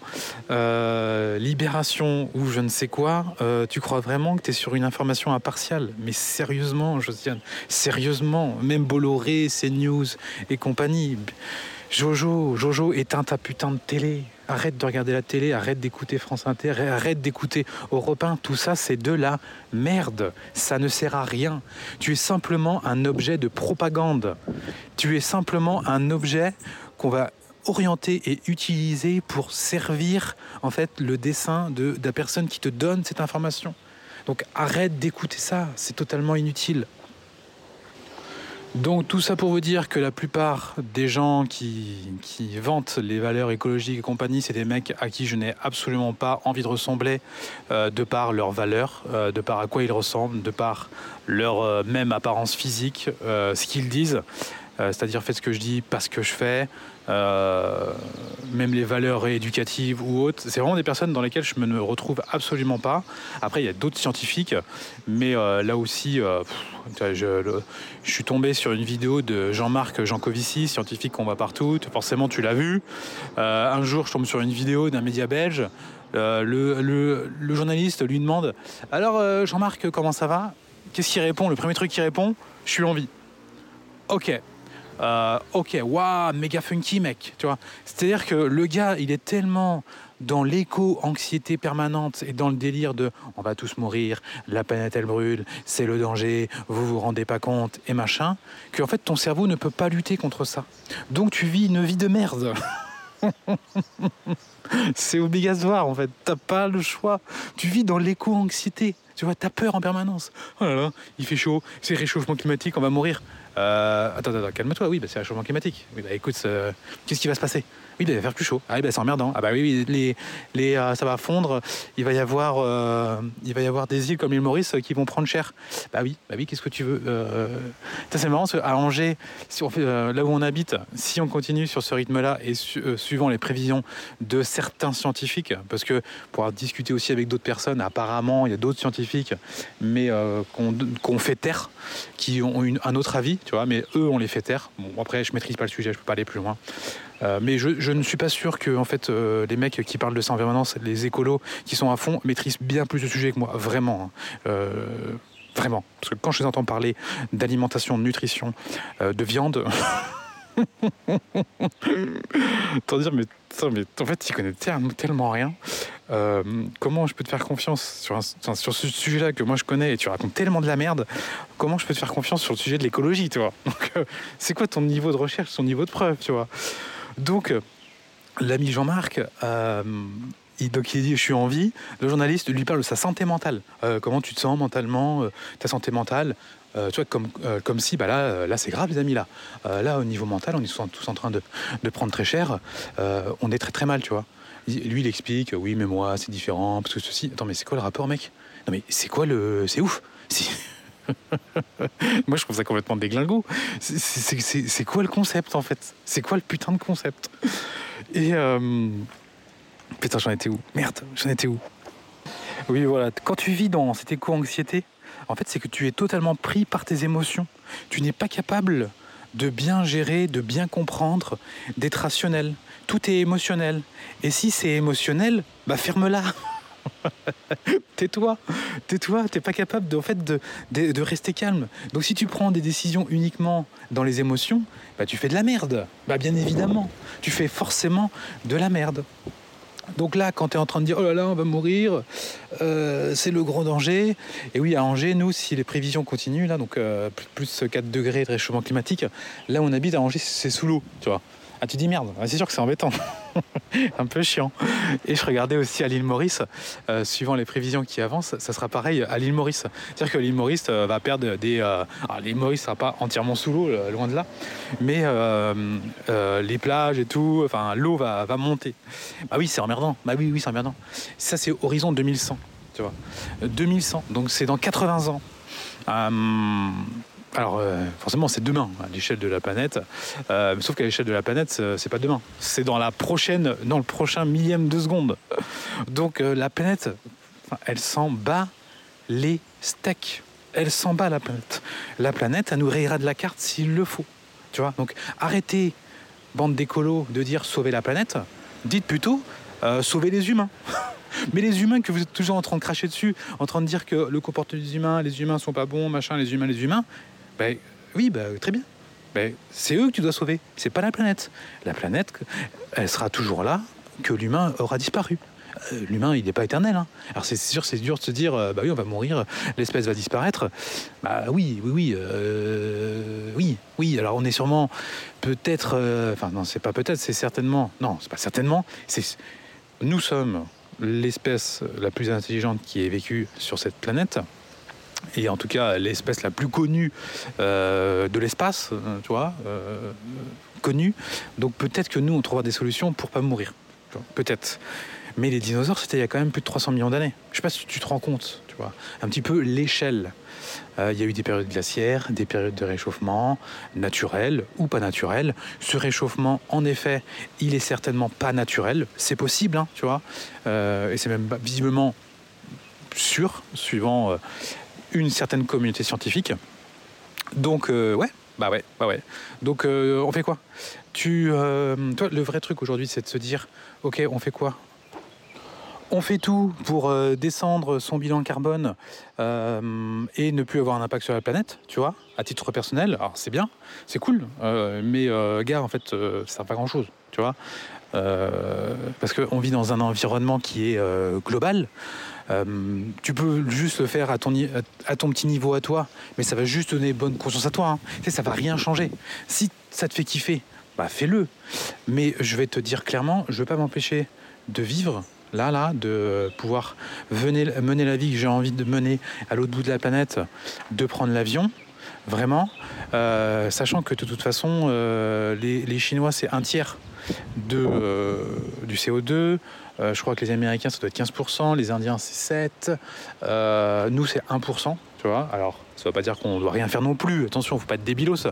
euh, Libération ou je ne sais quoi, euh, tu crois vraiment que tu es sur une information impartiale? Mais sérieusement, Josiane, sérieusement, même Bolloré, CNews et compagnie. Jojo, Jojo, éteins ta putain de télé. Arrête de regarder la télé, arrête d'écouter France Inter, arrête d'écouter Europe 1. Tout ça, c'est de la merde. Ça ne sert à rien. Tu es simplement un objet de propagande. Tu es simplement un objet qu'on va orienter et utiliser pour servir en fait le dessin de, de la personne qui te donne cette information. Donc arrête d'écouter ça, c'est totalement inutile. Donc tout ça pour vous dire que la plupart des gens qui, vantent les valeurs écologiques et compagnie, c'est des mecs à qui je n'ai absolument pas envie de ressembler euh, de par leurs valeurs, euh, de par à quoi ils ressemblent, de par leur euh, même apparence physique, ce qu'ils disent. C'est-à-dire faites ce que je dis, pas ce que je fais, même les valeurs éducatives ou autres. C'est vraiment des personnes dans lesquelles je me retrouve absolument pas. Après, il y a d'autres scientifiques, mais euh, là aussi, euh, je, suis tombé sur une vidéo de Jean-Marc Jancovici, scientifique qu'on voit partout. Forcément, tu l'as vu. un jour, je tombe sur une vidéo d'un média belge. Le, le, journaliste lui demande Alors, Jean-Marc, comment ça va? Qu'est-ce qu'il répond? Le premier truc qu'il répond Je suis en vie. Ok, euh, ok, waouh, méga funky, mec, tu vois. C'est-à-dire que le gars, il est tellement dans l'éco-anxiété permanente et dans le délire de on va tous mourir, la planète elle brûle, c'est le danger, vous vous rendez pas compte et machin, que en fait ton cerveau ne peut pas lutter contre ça. Donc tu vis une vie de merde. c'est obligatoire en fait, t'as pas le choix. Tu vis dans l'éco-anxiété. Tu vois, t'as peur en permanence. Oh là là, il fait chaud, c'est réchauffement climatique, on va mourir. Euh, attends, attends, calme-toi, oui, bah, c'est réchauffement climatique. Oui, bah, écoute, euh, qu'est-ce qui va se passer? Oui, il va faire plus chaud. Ah bah, c'est emmerdant. Ah bah oui, les, les, euh, ça va fondre. Il va y avoir, euh, il va y avoir des îles comme l'île Maurice qui vont prendre cher. Bah oui, bah oui, qu'est-ce que tu veux C'est marrant, à Angers, si on fait, là où on habite, si on continue sur ce rythme-là et suivant les prévisions de certains scientifiques, parce que pour discuté aussi avec d'autres personnes, apparemment, il y a d'autres scientifiques, mais qu'on fait taire, qui ont un autre avis tu vois, mais eux, on les fait taire. Bon, après, je maîtrise pas le sujet, je peux pas aller plus loin. Euh, mais je, ne suis pas sûr que en fait, euh, les mecs qui parlent de ça en permanence, les écolos qui sont à fond, maîtrisent bien plus le sujet que moi, vraiment. Hein. Euh, vraiment. Parce que quand je les entends parler d'alimentation, de nutrition, de viande... T'en dire, mais, en fait, tu connais tellement rien. Comment je peux te faire confiance sur, sur ce sujet-là que moi je connais et tu racontes tellement de la merde, comment je peux te faire confiance sur le sujet de l'écologie, tu vois c'est quoi ton niveau de recherche, ton niveau de preuve, tu vois? Donc, euh, l'ami Jean-Marc, il, donc il dit je suis en vie. Le journaliste lui parle de sa santé mentale. comment tu te sens mentalement, ta santé mentale. tu vois, comme, comme si, bah là, là c'est grave, les amis, là. là, au niveau mental, on est tous en train de, de prendre très cher. on est très très mal, tu vois. Lui, il explique, oui, mais moi, c'est différent, parce que ceci. Attends, mais c'est quoi le rapport, mec? Non, mais c'est quoi le. C'est ouf Moi, je trouve ça complètement déglingo. C'est quoi le concept, en fait? C'est quoi le putain de concept? Et. Euh... Putain, j'en étais où? Merde, j'en étais où? Oui, voilà. Quand tu vis dans cette éco-anxiété, en fait, c'est que tu es totalement pris par tes émotions. Tu n'es pas capable de bien gérer, de bien comprendre, d'être rationnel. Tout est émotionnel. Et si c'est émotionnel, bah ferme-la. tais-toi, tais-toi, t'es pas capable de, en de, de, rester calme. Donc si tu prends des décisions uniquement dans les émotions, bah tu fais de la merde. Bah bien évidemment, tu fais forcément de la merde. Donc là, quand tu es en train de dire oh là là, on va mourir, euh, c'est le grand danger. Et oui, à Angers, nous, si les prévisions continuent, là, donc euh, plus 4 degrés de réchauffement climatique, là où on habite à Angers, c'est sous l'eau, tu vois. Ah, tu dis merde, c'est sûr que c'est embêtant. un peu chiant. Et je regardais aussi à l'île Maurice, euh, suivant les prévisions qui avancent, ça sera pareil à l'île Maurice. C'est-à-dire que l'île Maurice euh, va perdre des. Euh, alors l'île Maurice sera pas entièrement sous l'eau, loin de là, mais les plages et tout, enfin l'eau va, va monter. Bah oui, c'est emmerdant. Bah oui, oui, c'est emmerdant. Ça, c'est horizon 2100, tu vois. 2100, donc c'est dans 80 ans. Alors, euh, forcément, c'est demain à l'échelle de la planète. Euh, sauf qu'à l'échelle de la planète, c'est pas demain. C'est dans la prochaine, dans le prochain millième de seconde. Donc, euh, la planète, elle s'en bat les steaks. Elle s'en bat la planète. La planète, elle nous rayera de la carte s'il le faut. Tu vois? Donc, arrêtez, bande d'écolos, de dire sauver la planète. Dites plutôt sauver les humains. Mais les humains que vous êtes toujours en train de cracher dessus, en train de dire que le comportement des humains, les humains sont pas bons, machin, les humains, les humains, ben, oui, ben, très bien. Ben, c'est eux que tu dois sauver, c'est pas la planète. La planète, elle sera toujours là que l'humain aura disparu. Euh, l'humain, il n'est pas éternel. Hein. Alors c'est sûr, c'est dur de se dire, euh, bah oui, on va mourir, l'espèce va disparaître. Bah oui, oui, oui, euh, oui, oui. Alors on est sûrement peut-être, enfin non, c'est pas peut-être, c'est certainement, non, c'est pas certainement. C'est, nous sommes l'espèce la plus intelligente qui ait vécu sur cette planète et en tout cas l'espèce la plus connue euh, de l'espace, euh, tu vois, euh, connue. Donc peut-être que nous, on trouvera des solutions pour pas mourir. Peut-être. Mais les dinosaures, c'était il y a quand même plus de 300 millions d'années. Je sais pas si tu te rends compte, tu vois, un petit peu l'échelle. il y a eu des périodes glaciaires, des périodes de réchauffement naturel ou pas naturel. Ce réchauffement, en effet, il est certainement pas naturel. C'est possible, hein, tu vois, et c'est même visiblement sûr, suivant une certaine communauté scientifique. Donc, euh, ouais, bah ouais, bah ouais. Donc, euh, on fait quoi? Tu, euh, toi, le vrai truc aujourd'hui, c'est de se dire, ok, on fait quoi? On fait tout pour descendre son bilan carbone et ne plus avoir un impact sur la planète, tu vois, à titre personnel. Alors c'est bien, c'est cool, mais gars, en fait, ça sert pas grand-chose, tu vois. parce qu'on vit dans un environnement qui est global. Euh, tu peux juste le faire à ton, petit niveau à toi, mais ça va juste donner bonne conscience à toi. Hein. Tu sais, ça va rien changer. Si ça te fait kiffer, bah fais-le. Mais je vais te dire clairement, je ne vais pas m'empêcher de vivre là, là, de pouvoir mener la vie que j'ai envie de mener à l'autre bout de la planète, de prendre l'avion, vraiment, euh, sachant que de toute façon, euh, les, Chinois, c'est un tiers du CO2, euh, je crois que les Américains, ça doit être 15%, les Indiens, c'est 7%, euh, nous, c'est 1%, tu vois. Alors, ça ne veut pas dire qu'on ne doit rien faire non plus, attention, ne faut pas être débilos,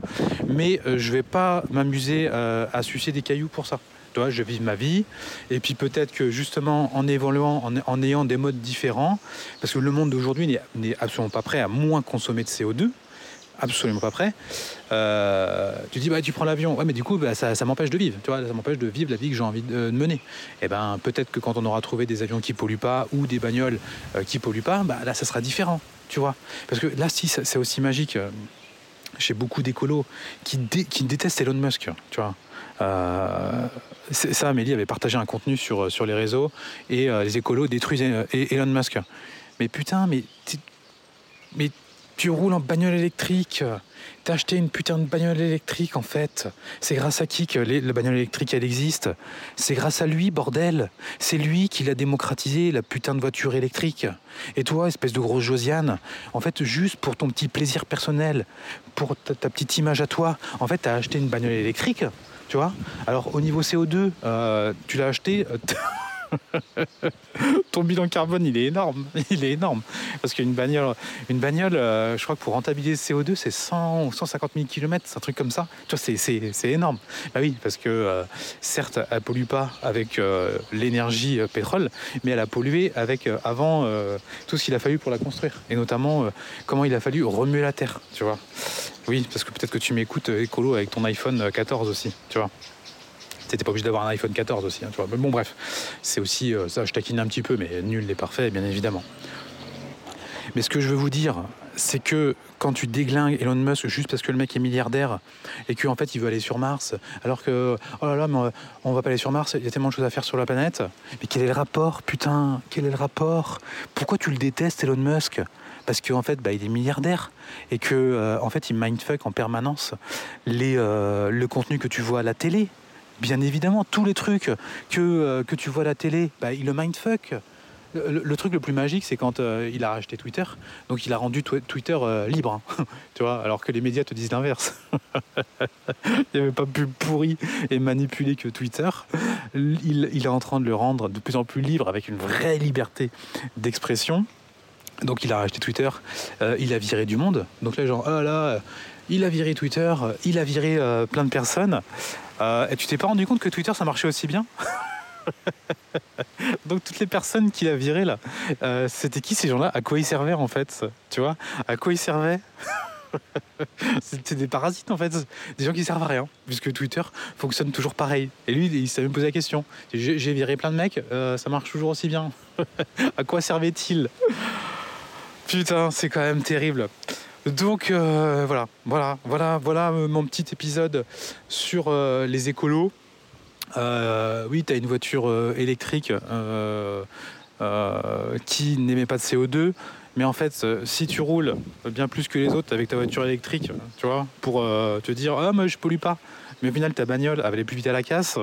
mais euh, je ne vais pas m'amuser à sucer des cailloux pour ça. Tu vois, je vis ma vie, et puis peut-être que justement, en évoluant, en ayant des modes différents, parce que le monde d'aujourd'hui n'est absolument pas prêt à moins consommer de CO2, absolument pas prêt. Euh, tu dis bah tu prends l'avion, ouais mais du coup bah, ça, m'empêche de vivre, tu vois, ça m'empêche de vivre la vie que j'ai envie de, mener. Et eh ben peut-être que quand on aura trouvé des avions qui polluent pas ou des bagnoles euh, qui polluent pas, bah là ça sera différent, tu vois. Parce que là si c'est aussi magique. Euh, chez beaucoup d'écolos qui, qui détestent Elon Musk, tu vois. ça, Amélie avait partagé un contenu sur, sur les réseaux et les écolos détruisent Elon Musk. Mais putain, mais, mais tu roules en bagnole électrique. T'as acheté une putain de bagnole électrique en fait. C'est grâce à qui que la bagnole électrique elle existe? C'est grâce à lui, bordel. C'est lui qui l'a démocratisé, la putain de voiture électrique. Et toi, espèce de grosse Josiane, en fait, juste pour ton petit plaisir personnel, pour ta, petite image à toi, en fait, t'as acheté une bagnole électrique, tu vois? Alors au niveau CO2, euh, tu l'as acheté? Ton bilan carbone, il est énorme. Il est énorme. Parce qu'une bagnole, une bagnole euh, je crois que pour rentabiliser le CO2, c'est 100 ou 150 000 km, c'est un truc comme ça. Tu vois, c'est énorme. Bah oui, parce que euh, certes, elle pollue pas avec euh, l'énergie pétrole, mais elle a pollué avec avant tout ce qu'il a fallu pour la construire. Et notamment, comment il a fallu remuer la terre, tu vois. Oui, parce que peut-être que tu m'écoutes écolo avec ton iPhone 14 aussi, tu vois. T'étais pas obligé d'avoir un iPhone 14 aussi, hein, tu vois. Mais bon, bref, c'est aussi euh, ça, je taquine un petit peu, mais nul n'est parfait, bien évidemment. Mais ce que je veux vous dire, c'est que quand tu déglingues Elon Musk juste parce que le mec est milliardaire et qu'en fait il veut aller sur Mars, alors que oh là là, mais on va pas aller sur Mars, il y a tellement de choses à faire sur la planète. Mais quel est le rapport, putain? Quel est le rapport? Pourquoi tu le détestes, Elon Musk? Parce qu'en fait, bah, il est milliardaire et que euh, en fait, il mindfuck en permanence les, euh, le contenu que tu vois à la télé, bien évidemment, tous les trucs que, euh, tu vois à la télé, bah, il le mindfuck. Le, truc le plus magique, c'est quand euh, il a racheté Twitter. Donc il a rendu Twitter euh, libre, hein. tu vois, alors que les médias te disent l'inverse. il n'y avait pas plus pourri et manipulé que Twitter. Il, est en train de le rendre de plus en plus libre, avec une vraie liberté d'expression. Donc il a racheté Twitter, il a viré du monde. Donc là, genre, oh là, il a viré Twitter, il a viré plein de personnes. Euh, et tu t'es pas rendu compte que Twitter ça marchait aussi bien Donc toutes les personnes qu'il a virées là, euh, c'était qui ces gens-là? À quoi ils servaient en fait Tu vois? À quoi ils servaient? C'était des parasites en fait, des gens qui servent à rien, puisque Twitter fonctionne toujours pareil. Et lui, il s'est même posé la question. J'ai viré plein de mecs, euh, ça marche toujours aussi bien. à quoi servait-il Putain, c'est quand même terrible. Donc euh, voilà, voilà, voilà, voilà euh, mon petit épisode sur euh, les écolos. oui, tu une voiture électrique qui n'émet pas de CO2, mais en fait, si tu roules bien plus que les autres avec ta voiture électrique, tu vois, pour te dire ah moi je pollue pas, mais au final ta bagnole elle aller plus vite à la casse.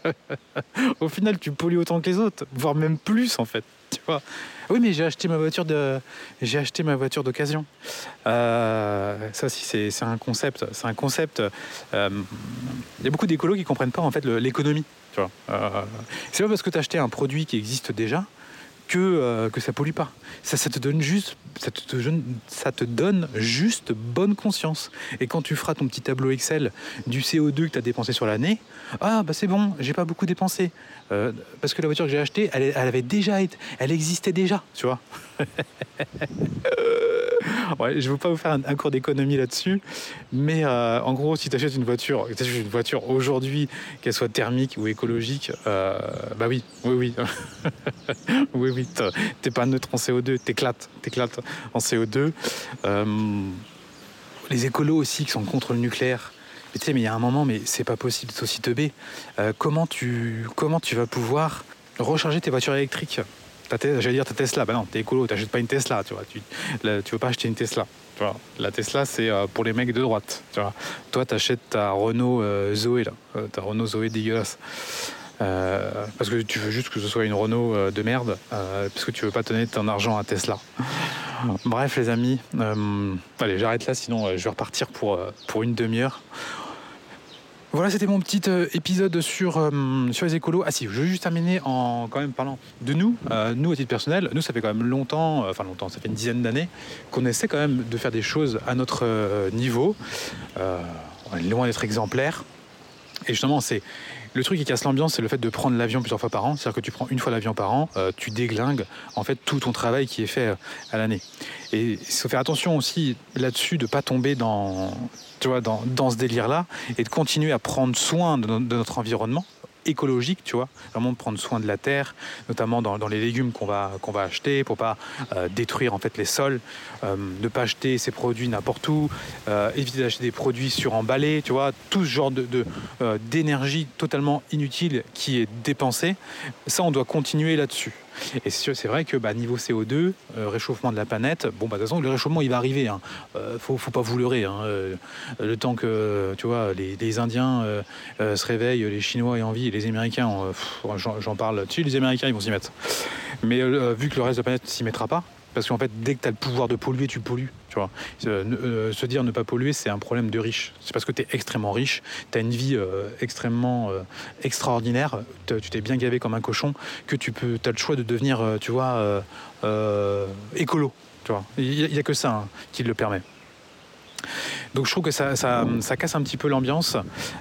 au final, tu pollues autant que les autres, voire même plus en fait. Oui, mais j'ai acheté ma voiture j'ai acheté ma voiture d'occasion. Euh, ça aussi, c'est un concept. C'est un concept. Euh, il y a beaucoup d'écolos qui comprennent pas en fait l'économie. Euh, c'est pas parce que tu as acheté un produit qui existe déjà que, euh, que ça pollue pas. Ça, ça, te donne juste, ça te, ça te donne juste bonne conscience. Et quand tu feras ton petit tableau Excel du CO2 que tu as dépensé sur l'année, ah bah c'est bon, j'ai pas beaucoup dépensé. Euh, parce que la voiture que j'ai achetée, elle, elle, avait déjà été, elle existait déjà, tu vois. je ne veux pas vous faire un, cours d'économie là-dessus, mais euh, en gros, si tu achètes une voiture, une voiture aujourd'hui, qu'elle soit thermique ou écologique, euh, bah oui, oui, oui, oui, oui, t'es pas neutre en CO2, t'éclates, t'éclates en CO2. Euh, les écolos aussi qui sont contre le nucléaire. Mais tu sais, mais il y a un moment, mais c'est pas possible, c'est aussi teubé. comment, tu, comment tu vas pouvoir recharger tes voitures électriques? J'allais dire ta Tesla, bah non, t'es écolo, t'achètes pas une Tesla, tu vois. Tu, veux pas acheter une Tesla. Tu vois. La Tesla, c'est euh, pour les mecs de droite. Tu vois. Toi, t'achètes ta Renault euh, Zoé, là. Euh, ta Renault Zoé dégueulasse. parce que tu veux juste que ce soit une Renault de merde, parce que tu veux pas donner ton argent à Tesla. Bref, les amis, allez, j'arrête là, sinon je vais repartir pour, pour une demi-heure. Voilà, c'était mon petit euh, épisode sur, euh, sur les écolos. Ah si, je veux juste terminer en quand même parlant de nous. Euh, nous, à titre personnel, nous, ça fait quand même longtemps, enfin longtemps, ça fait une dizaine d'années, qu'on essaie quand même de faire des choses à notre niveau. on est loin d'être exemplaire. Et justement, c'est le truc qui casse l'ambiance, c'est le fait de prendre l'avion plusieurs fois par an. C'est-à-dire que tu prends une fois l'avion par an, tu déglingues en fait tout ton travail qui est fait à l'année. Et il faut faire attention aussi là-dessus de ne pas tomber dans tu vois, dans, dans ce délire-là et de continuer à prendre soin de, notre environnement écologique, tu vois, vraiment de prendre soin de la terre, notamment dans, dans les légumes qu'on va, va acheter pour pas euh, détruire en fait les sols, euh, ne pas acheter ces produits n'importe où, euh, éviter d'acheter des produits suremballés, tu vois, tout ce genre de, euh, d'énergie totalement inutile qui est dépensée, ça on doit continuer là-dessus. Et c'est vrai que bah, niveau CO2, euh, réchauffement de la planète, bon, bah, de toute façon, le réchauffement, il va arriver. Hein. Euh, faut, pas vous leurrer. Hein. Le temps que, tu vois, les, Indiens se réveillent, les Chinois aient envie, les Américains, j'en parle. Tu sais, les Américains, ils vont s'y mettre. Mais vu que le reste de la planète s'y mettra pas, parce qu'en fait, dès que tu as le pouvoir de polluer, tu pollues. Tu vois, se dire ne pas polluer, c'est un problème de riche. C'est parce que tu es extrêmément riche, tu as une vie extrêmement extraordinaire, tu t'es bien gavé comme un cochon, que tu peux, as le choix de devenir, tu vois, écolo. Tu vois, il n'y a, que ça hein, qui le permet. Donc je trouve que ça, casse un petit peu l'ambiance,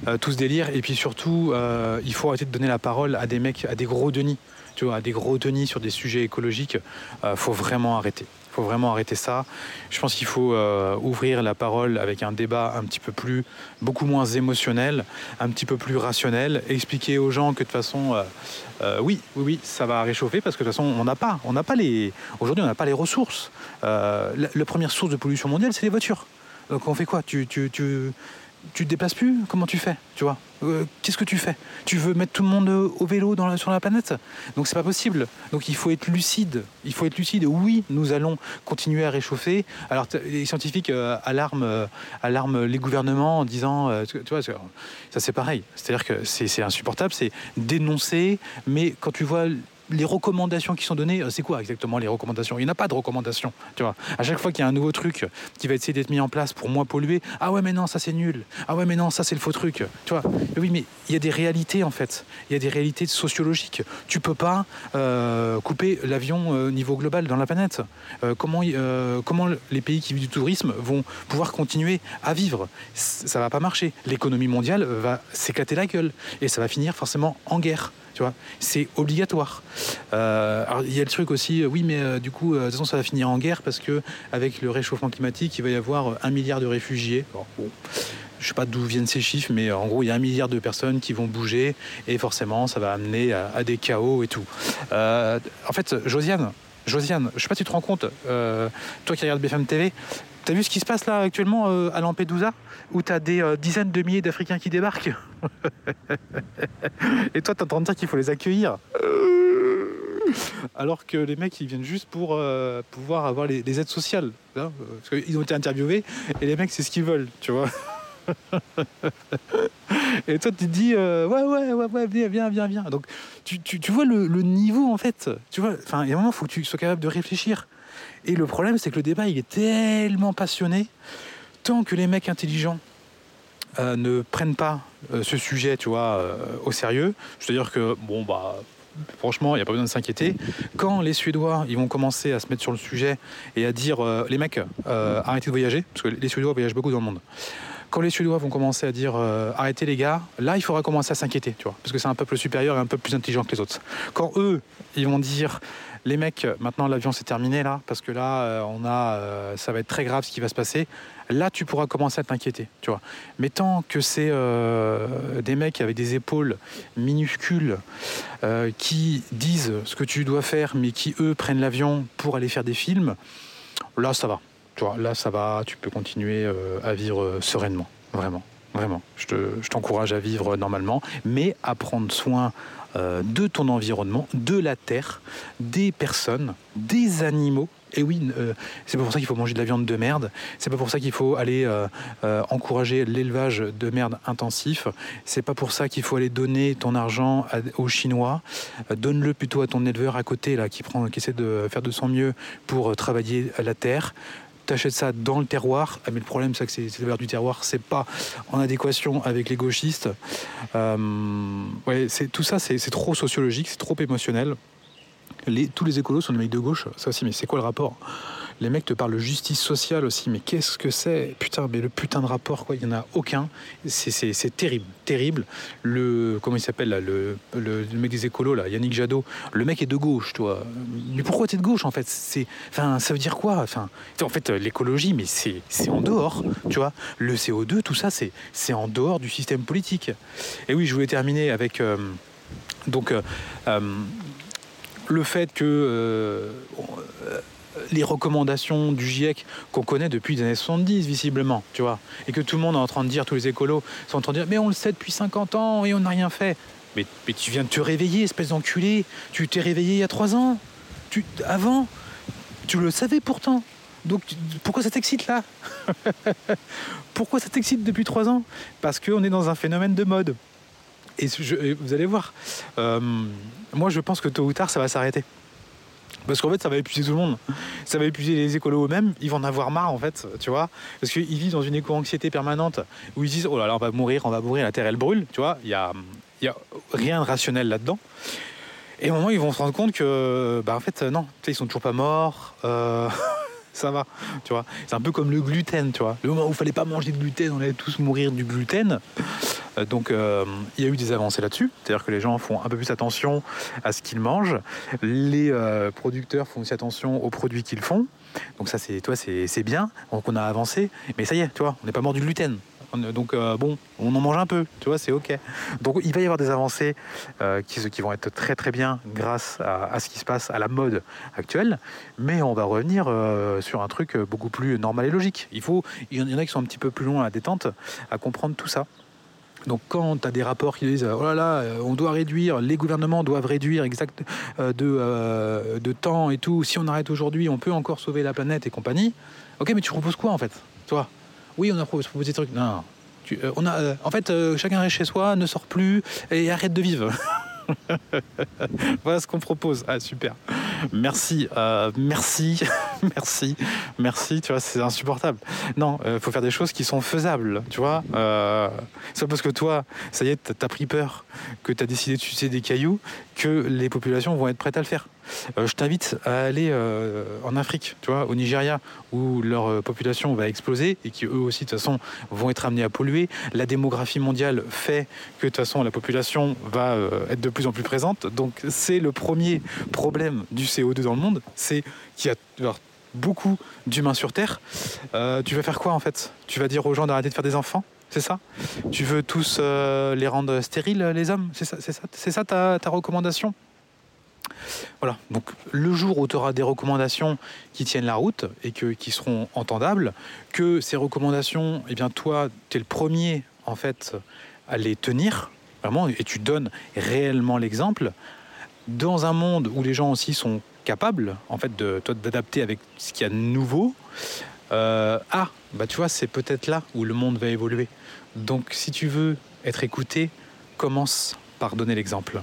euh, tout ce délire. Et puis surtout, euh, il faut arrêter de donner la parole à des mecs, à des gros denis, tu vois, à des gros denis sur des sujets écologiques. Euh, faut vraiment arrêter. Faut vraiment arrêter ça. Je pense qu'il faut ouvrir la parole avec un débat un petit peu plus, beaucoup moins émotionnel, un petit peu plus rationnel, expliquer aux gens que de toute façon, oui, oui, oui, ça va réchauffer parce que de toute façon, on n'a pas, on n'a pas les, aujourd'hui, on n'a pas les ressources. la, première source de pollution mondiale, c'est les voitures. Donc on fait quoi? Tu, tu, te déplaces plus? Comment tu fais? Tu vois? Euh, Qu'est-ce que tu fais? Tu veux mettre tout le monde au vélo sur la planète? Donc c'est pas possible. Donc il faut être lucide. Il faut être lucide. Oui, nous allons continuer à réchauffer. Alors les scientifiques euh, alarment, euh, alarment les gouvernements en disant, tu vois, ça c'est pareil. C'est-à-dire que c'est insupportable, c'est dénoncer. Mais quand tu vois les recommandations qui sont données, euh, c'est quoi exactement les recommandations? Il n'y a pas de recommandations. Tu vois, à chaque fois qu'il y a un nouveau truc qui va essayer d'être mis en place pour moins polluer, ah ouais mais non ça c'est nul, ah ouais mais non ça c'est le faux truc. Tu oui mais il y a des réalités en fait, il y a des réalités sociologiques. Tu peux pas euh, couper l'avion au euh, niveau global dans la planète. comment comment les pays qui vivent du tourisme vont pouvoir continuer à vivre? Ça va pas marcher. L'économie mondiale va s'éclater la gueule et ça va finir forcément en guerre c'est obligatoire. Euh, alors il y a le truc aussi, euh, oui, mais euh, du coup, de toute façon, ça va finir en guerre parce que avec le réchauffement climatique, il va y avoir un milliard de réfugiés. Je ne je sais pas d'où viennent ces chiffres, mais en gros, il y a un milliard de personnes qui vont bouger et forcément, ça va amener à, des chaos et tout. en fait, Josiane, Josiane, je sais pas si tu te rends compte, toi qui regardes BFM TV, tu as vu ce qui se passe là actuellement à Lampedusa où tu as des euh, dizaines de milliers d'Africains qui débarquent. Et toi, tu es en train de dire qu'il faut les accueillir. Alors que les mecs, ils viennent juste pour euh, pouvoir avoir les, aides sociales. Hein, parce qu'ils ont été interviewés et les mecs, c'est ce qu'ils veulent, tu vois. et toi, tu te dis, euh, ouais, ouais, ouais, ouais, viens, viens, viens, viens. Donc, tu, tu, vois le, le, niveau, en fait. Tu vois, enfin, il y a un moment, il faut que tu sois capable de réfléchir. Et le problème, c'est que le débat, il est tellement passionné tant que les mecs intelligents euh, ne prennent pas euh, ce sujet, tu vois, euh, au sérieux, c'est-à-dire que, bon, bah, franchement, il n'y a pas besoin de s'inquiéter. Quand les Suédois ils vont commencer à se mettre sur le sujet et à dire les mecs, arrêtez de voyager, parce que les Suédois voyagent beaucoup dans le monde. Quand les Suédois vont commencer à dire arrêtez les gars, là il faudra commencer à s'inquiéter, tu vois, parce que c'est un peuple supérieur et un peu plus intelligent que les autres. Quand eux, ils vont dire les mecs, maintenant l'avion c'est terminé là, parce que là, euh, on a, euh, ça va être très grave ce qui va se passer. Là, tu pourras commencer à t'inquiéter, tu vois. Mais tant que c'est euh, des mecs avec des épaules minuscules qui disent ce que tu dois faire, mais qui eux prennent l'avion pour aller faire des films, là ça va. Tu vois, là ça va, tu peux continuer à vivre sereinement, vraiment. Vraiment, je t'encourage à vivre normalement, mais à prendre soin euh, de ton environnement, de la terre, des personnes, des animaux. Et oui, euh, c'est pas pour ça qu'il faut manger de la viande de merde. C'est pas pour ça qu'il faut aller euh, encourager l'élevage de merde intensif. C'est pas pour ça qu'il faut aller donner ton argent aux Chinois. Donne-le plutôt à ton éleveur à côté là qui prend, qui essaie de faire de son mieux pour travailler la terre t'achètes ça dans le terroir. Ah, mais le problème, c'est que c'est vers du terroir, c'est pas en adéquation avec les gauchistes. Euh, ouais, tout ça, c'est trop sociologique, c'est trop émotionnel. Les, tous les écolos sont des mecs de gauche, ça aussi, mais c'est quoi le rapport? Les mecs te parlent de justice sociale aussi, mais qu'est-ce que c'est? Putain, mais le putain de rapport, quoi, il n'y en a aucun. C'est terrible, terrible. Le, comment il s'appelle, le, le, mec des écolos, là, Yannick Jadot, le mec est de gauche, toi. Mais pourquoi tu es de gauche, en fait? C'est, enfin, Ça veut dire quoi? Enfin, En fait, l'écologie, mais c'est en dehors, tu vois. Le CO2, tout ça, c'est en dehors du système politique. Et oui, je voulais terminer avec... Euh, donc, euh, euh, le fait que les recommandations du GIEC qu'on connaît depuis les années 70, visiblement, tu vois, et que tout le monde est en train de dire, tous les écolos sont en train de dire, mais on le sait depuis 50 ans et on n'a rien fait. Mais, tu viens de te réveiller, espèce d'enculé. Tu t'es réveillé il y a 3 ans. Tu, avant, tu le savais pourtant. Donc pourquoi ça t'excite là? Pourquoi ça t'excite depuis 3 ans? Parce qu'on est dans un phénomène de mode. Et vous allez voir, euh, moi je pense que tôt ou tard ça va s'arrêter Parce qu'en fait, ça va épuiser tout le monde. Ça va épuiser les écolos eux-mêmes. Ils vont en avoir marre, en fait, tu vois. Parce qu'ils vivent dans une éco-anxiété permanente où ils disent Oh là là, on va mourir, on va mourir, la terre, elle brûle, tu vois. Il y a rien de rationnel là-dedans. Et au moment, ils vont se rendre compte que, bah, en fait, non, ils sont toujours pas morts. Euh, ça va, tu vois. C'est un peu comme le gluten, tu vois. Le moment où il fallait pas manger de gluten, on allait tous mourir du gluten. Euh, donc euh, il y a eu des avancées là-dessus, c'est-à-dire que les gens font un peu plus attention à ce qu'ils mangent, les euh, producteurs font aussi attention aux produits qu'ils font. Donc ça c'est toi c'est bien, donc on a avancé, mais ça y est, tu vois, on n'est pas mort du gluten. Donc bon, on en mange un peu, tu vois, c'est ok. Donc il va y avoir des avancées qui, qui, vont être très très bien grâce à, ce qui se passe à la mode actuelle, mais on va revenir sur un truc beaucoup plus normal et logique. Il faut, il y en a qui sont un petit peu plus loin à la détente à comprendre tout ça. Donc quand tu as des rapports qui disent oh là là, euh, on doit réduire, les gouvernements doivent réduire exact euh, de, euh, de temps et tout, si on arrête aujourd'hui, on peut encore sauver la planète et compagnie. Ok, mais tu proposes quoi en fait? Toi? Oui, on a proposé des trucs. Non, en fait, chacun reste chez soi, ne sort plus et arrête de vivre. voilà ce qu'on propose. Ah, super. Merci, euh, merci, merci, merci. Tu vois, c'est insupportable. Non, il euh, faut faire des choses qui sont faisables. Tu vois, euh, c'est parce que toi, ça y est, t'as pris peur, que t'as décidé de sucer des cailloux, que les populations vont être prêtes à le faire. Euh, je t'invite à aller euh, en Afrique, tu vois, au Nigeria, où leur euh, population va exploser et qui eux aussi de toute façon vont être amenés à polluer. La démographie mondiale fait que de toute façon la population va être de plus en plus présente. Donc c'est le premier problème du CO2 dans le monde, c'est qu'il y a beaucoup d'humains sur Terre. tu vas faire quoi en fait? Tu vas dire aux gens d'arrêter de faire des enfants? C'est ça. Tu veux tous les rendre stériles, les hommes? C'est ça, ça, ça ta, ta recommandation? Voilà, donc le jour où tu auras des recommandations qui tiennent la route et que, qui seront entendables, que ces recommandations, eh bien toi, tu es le premier en fait à les tenir, vraiment, et tu donnes réellement l'exemple, dans un monde où les gens aussi sont capables en fait de d'adapter avec ce qu'il y a de nouveau, euh, ah, bah tu vois, c'est peut-être là où le monde va évoluer. Donc si tu veux être écouté, commence par donner l'exemple.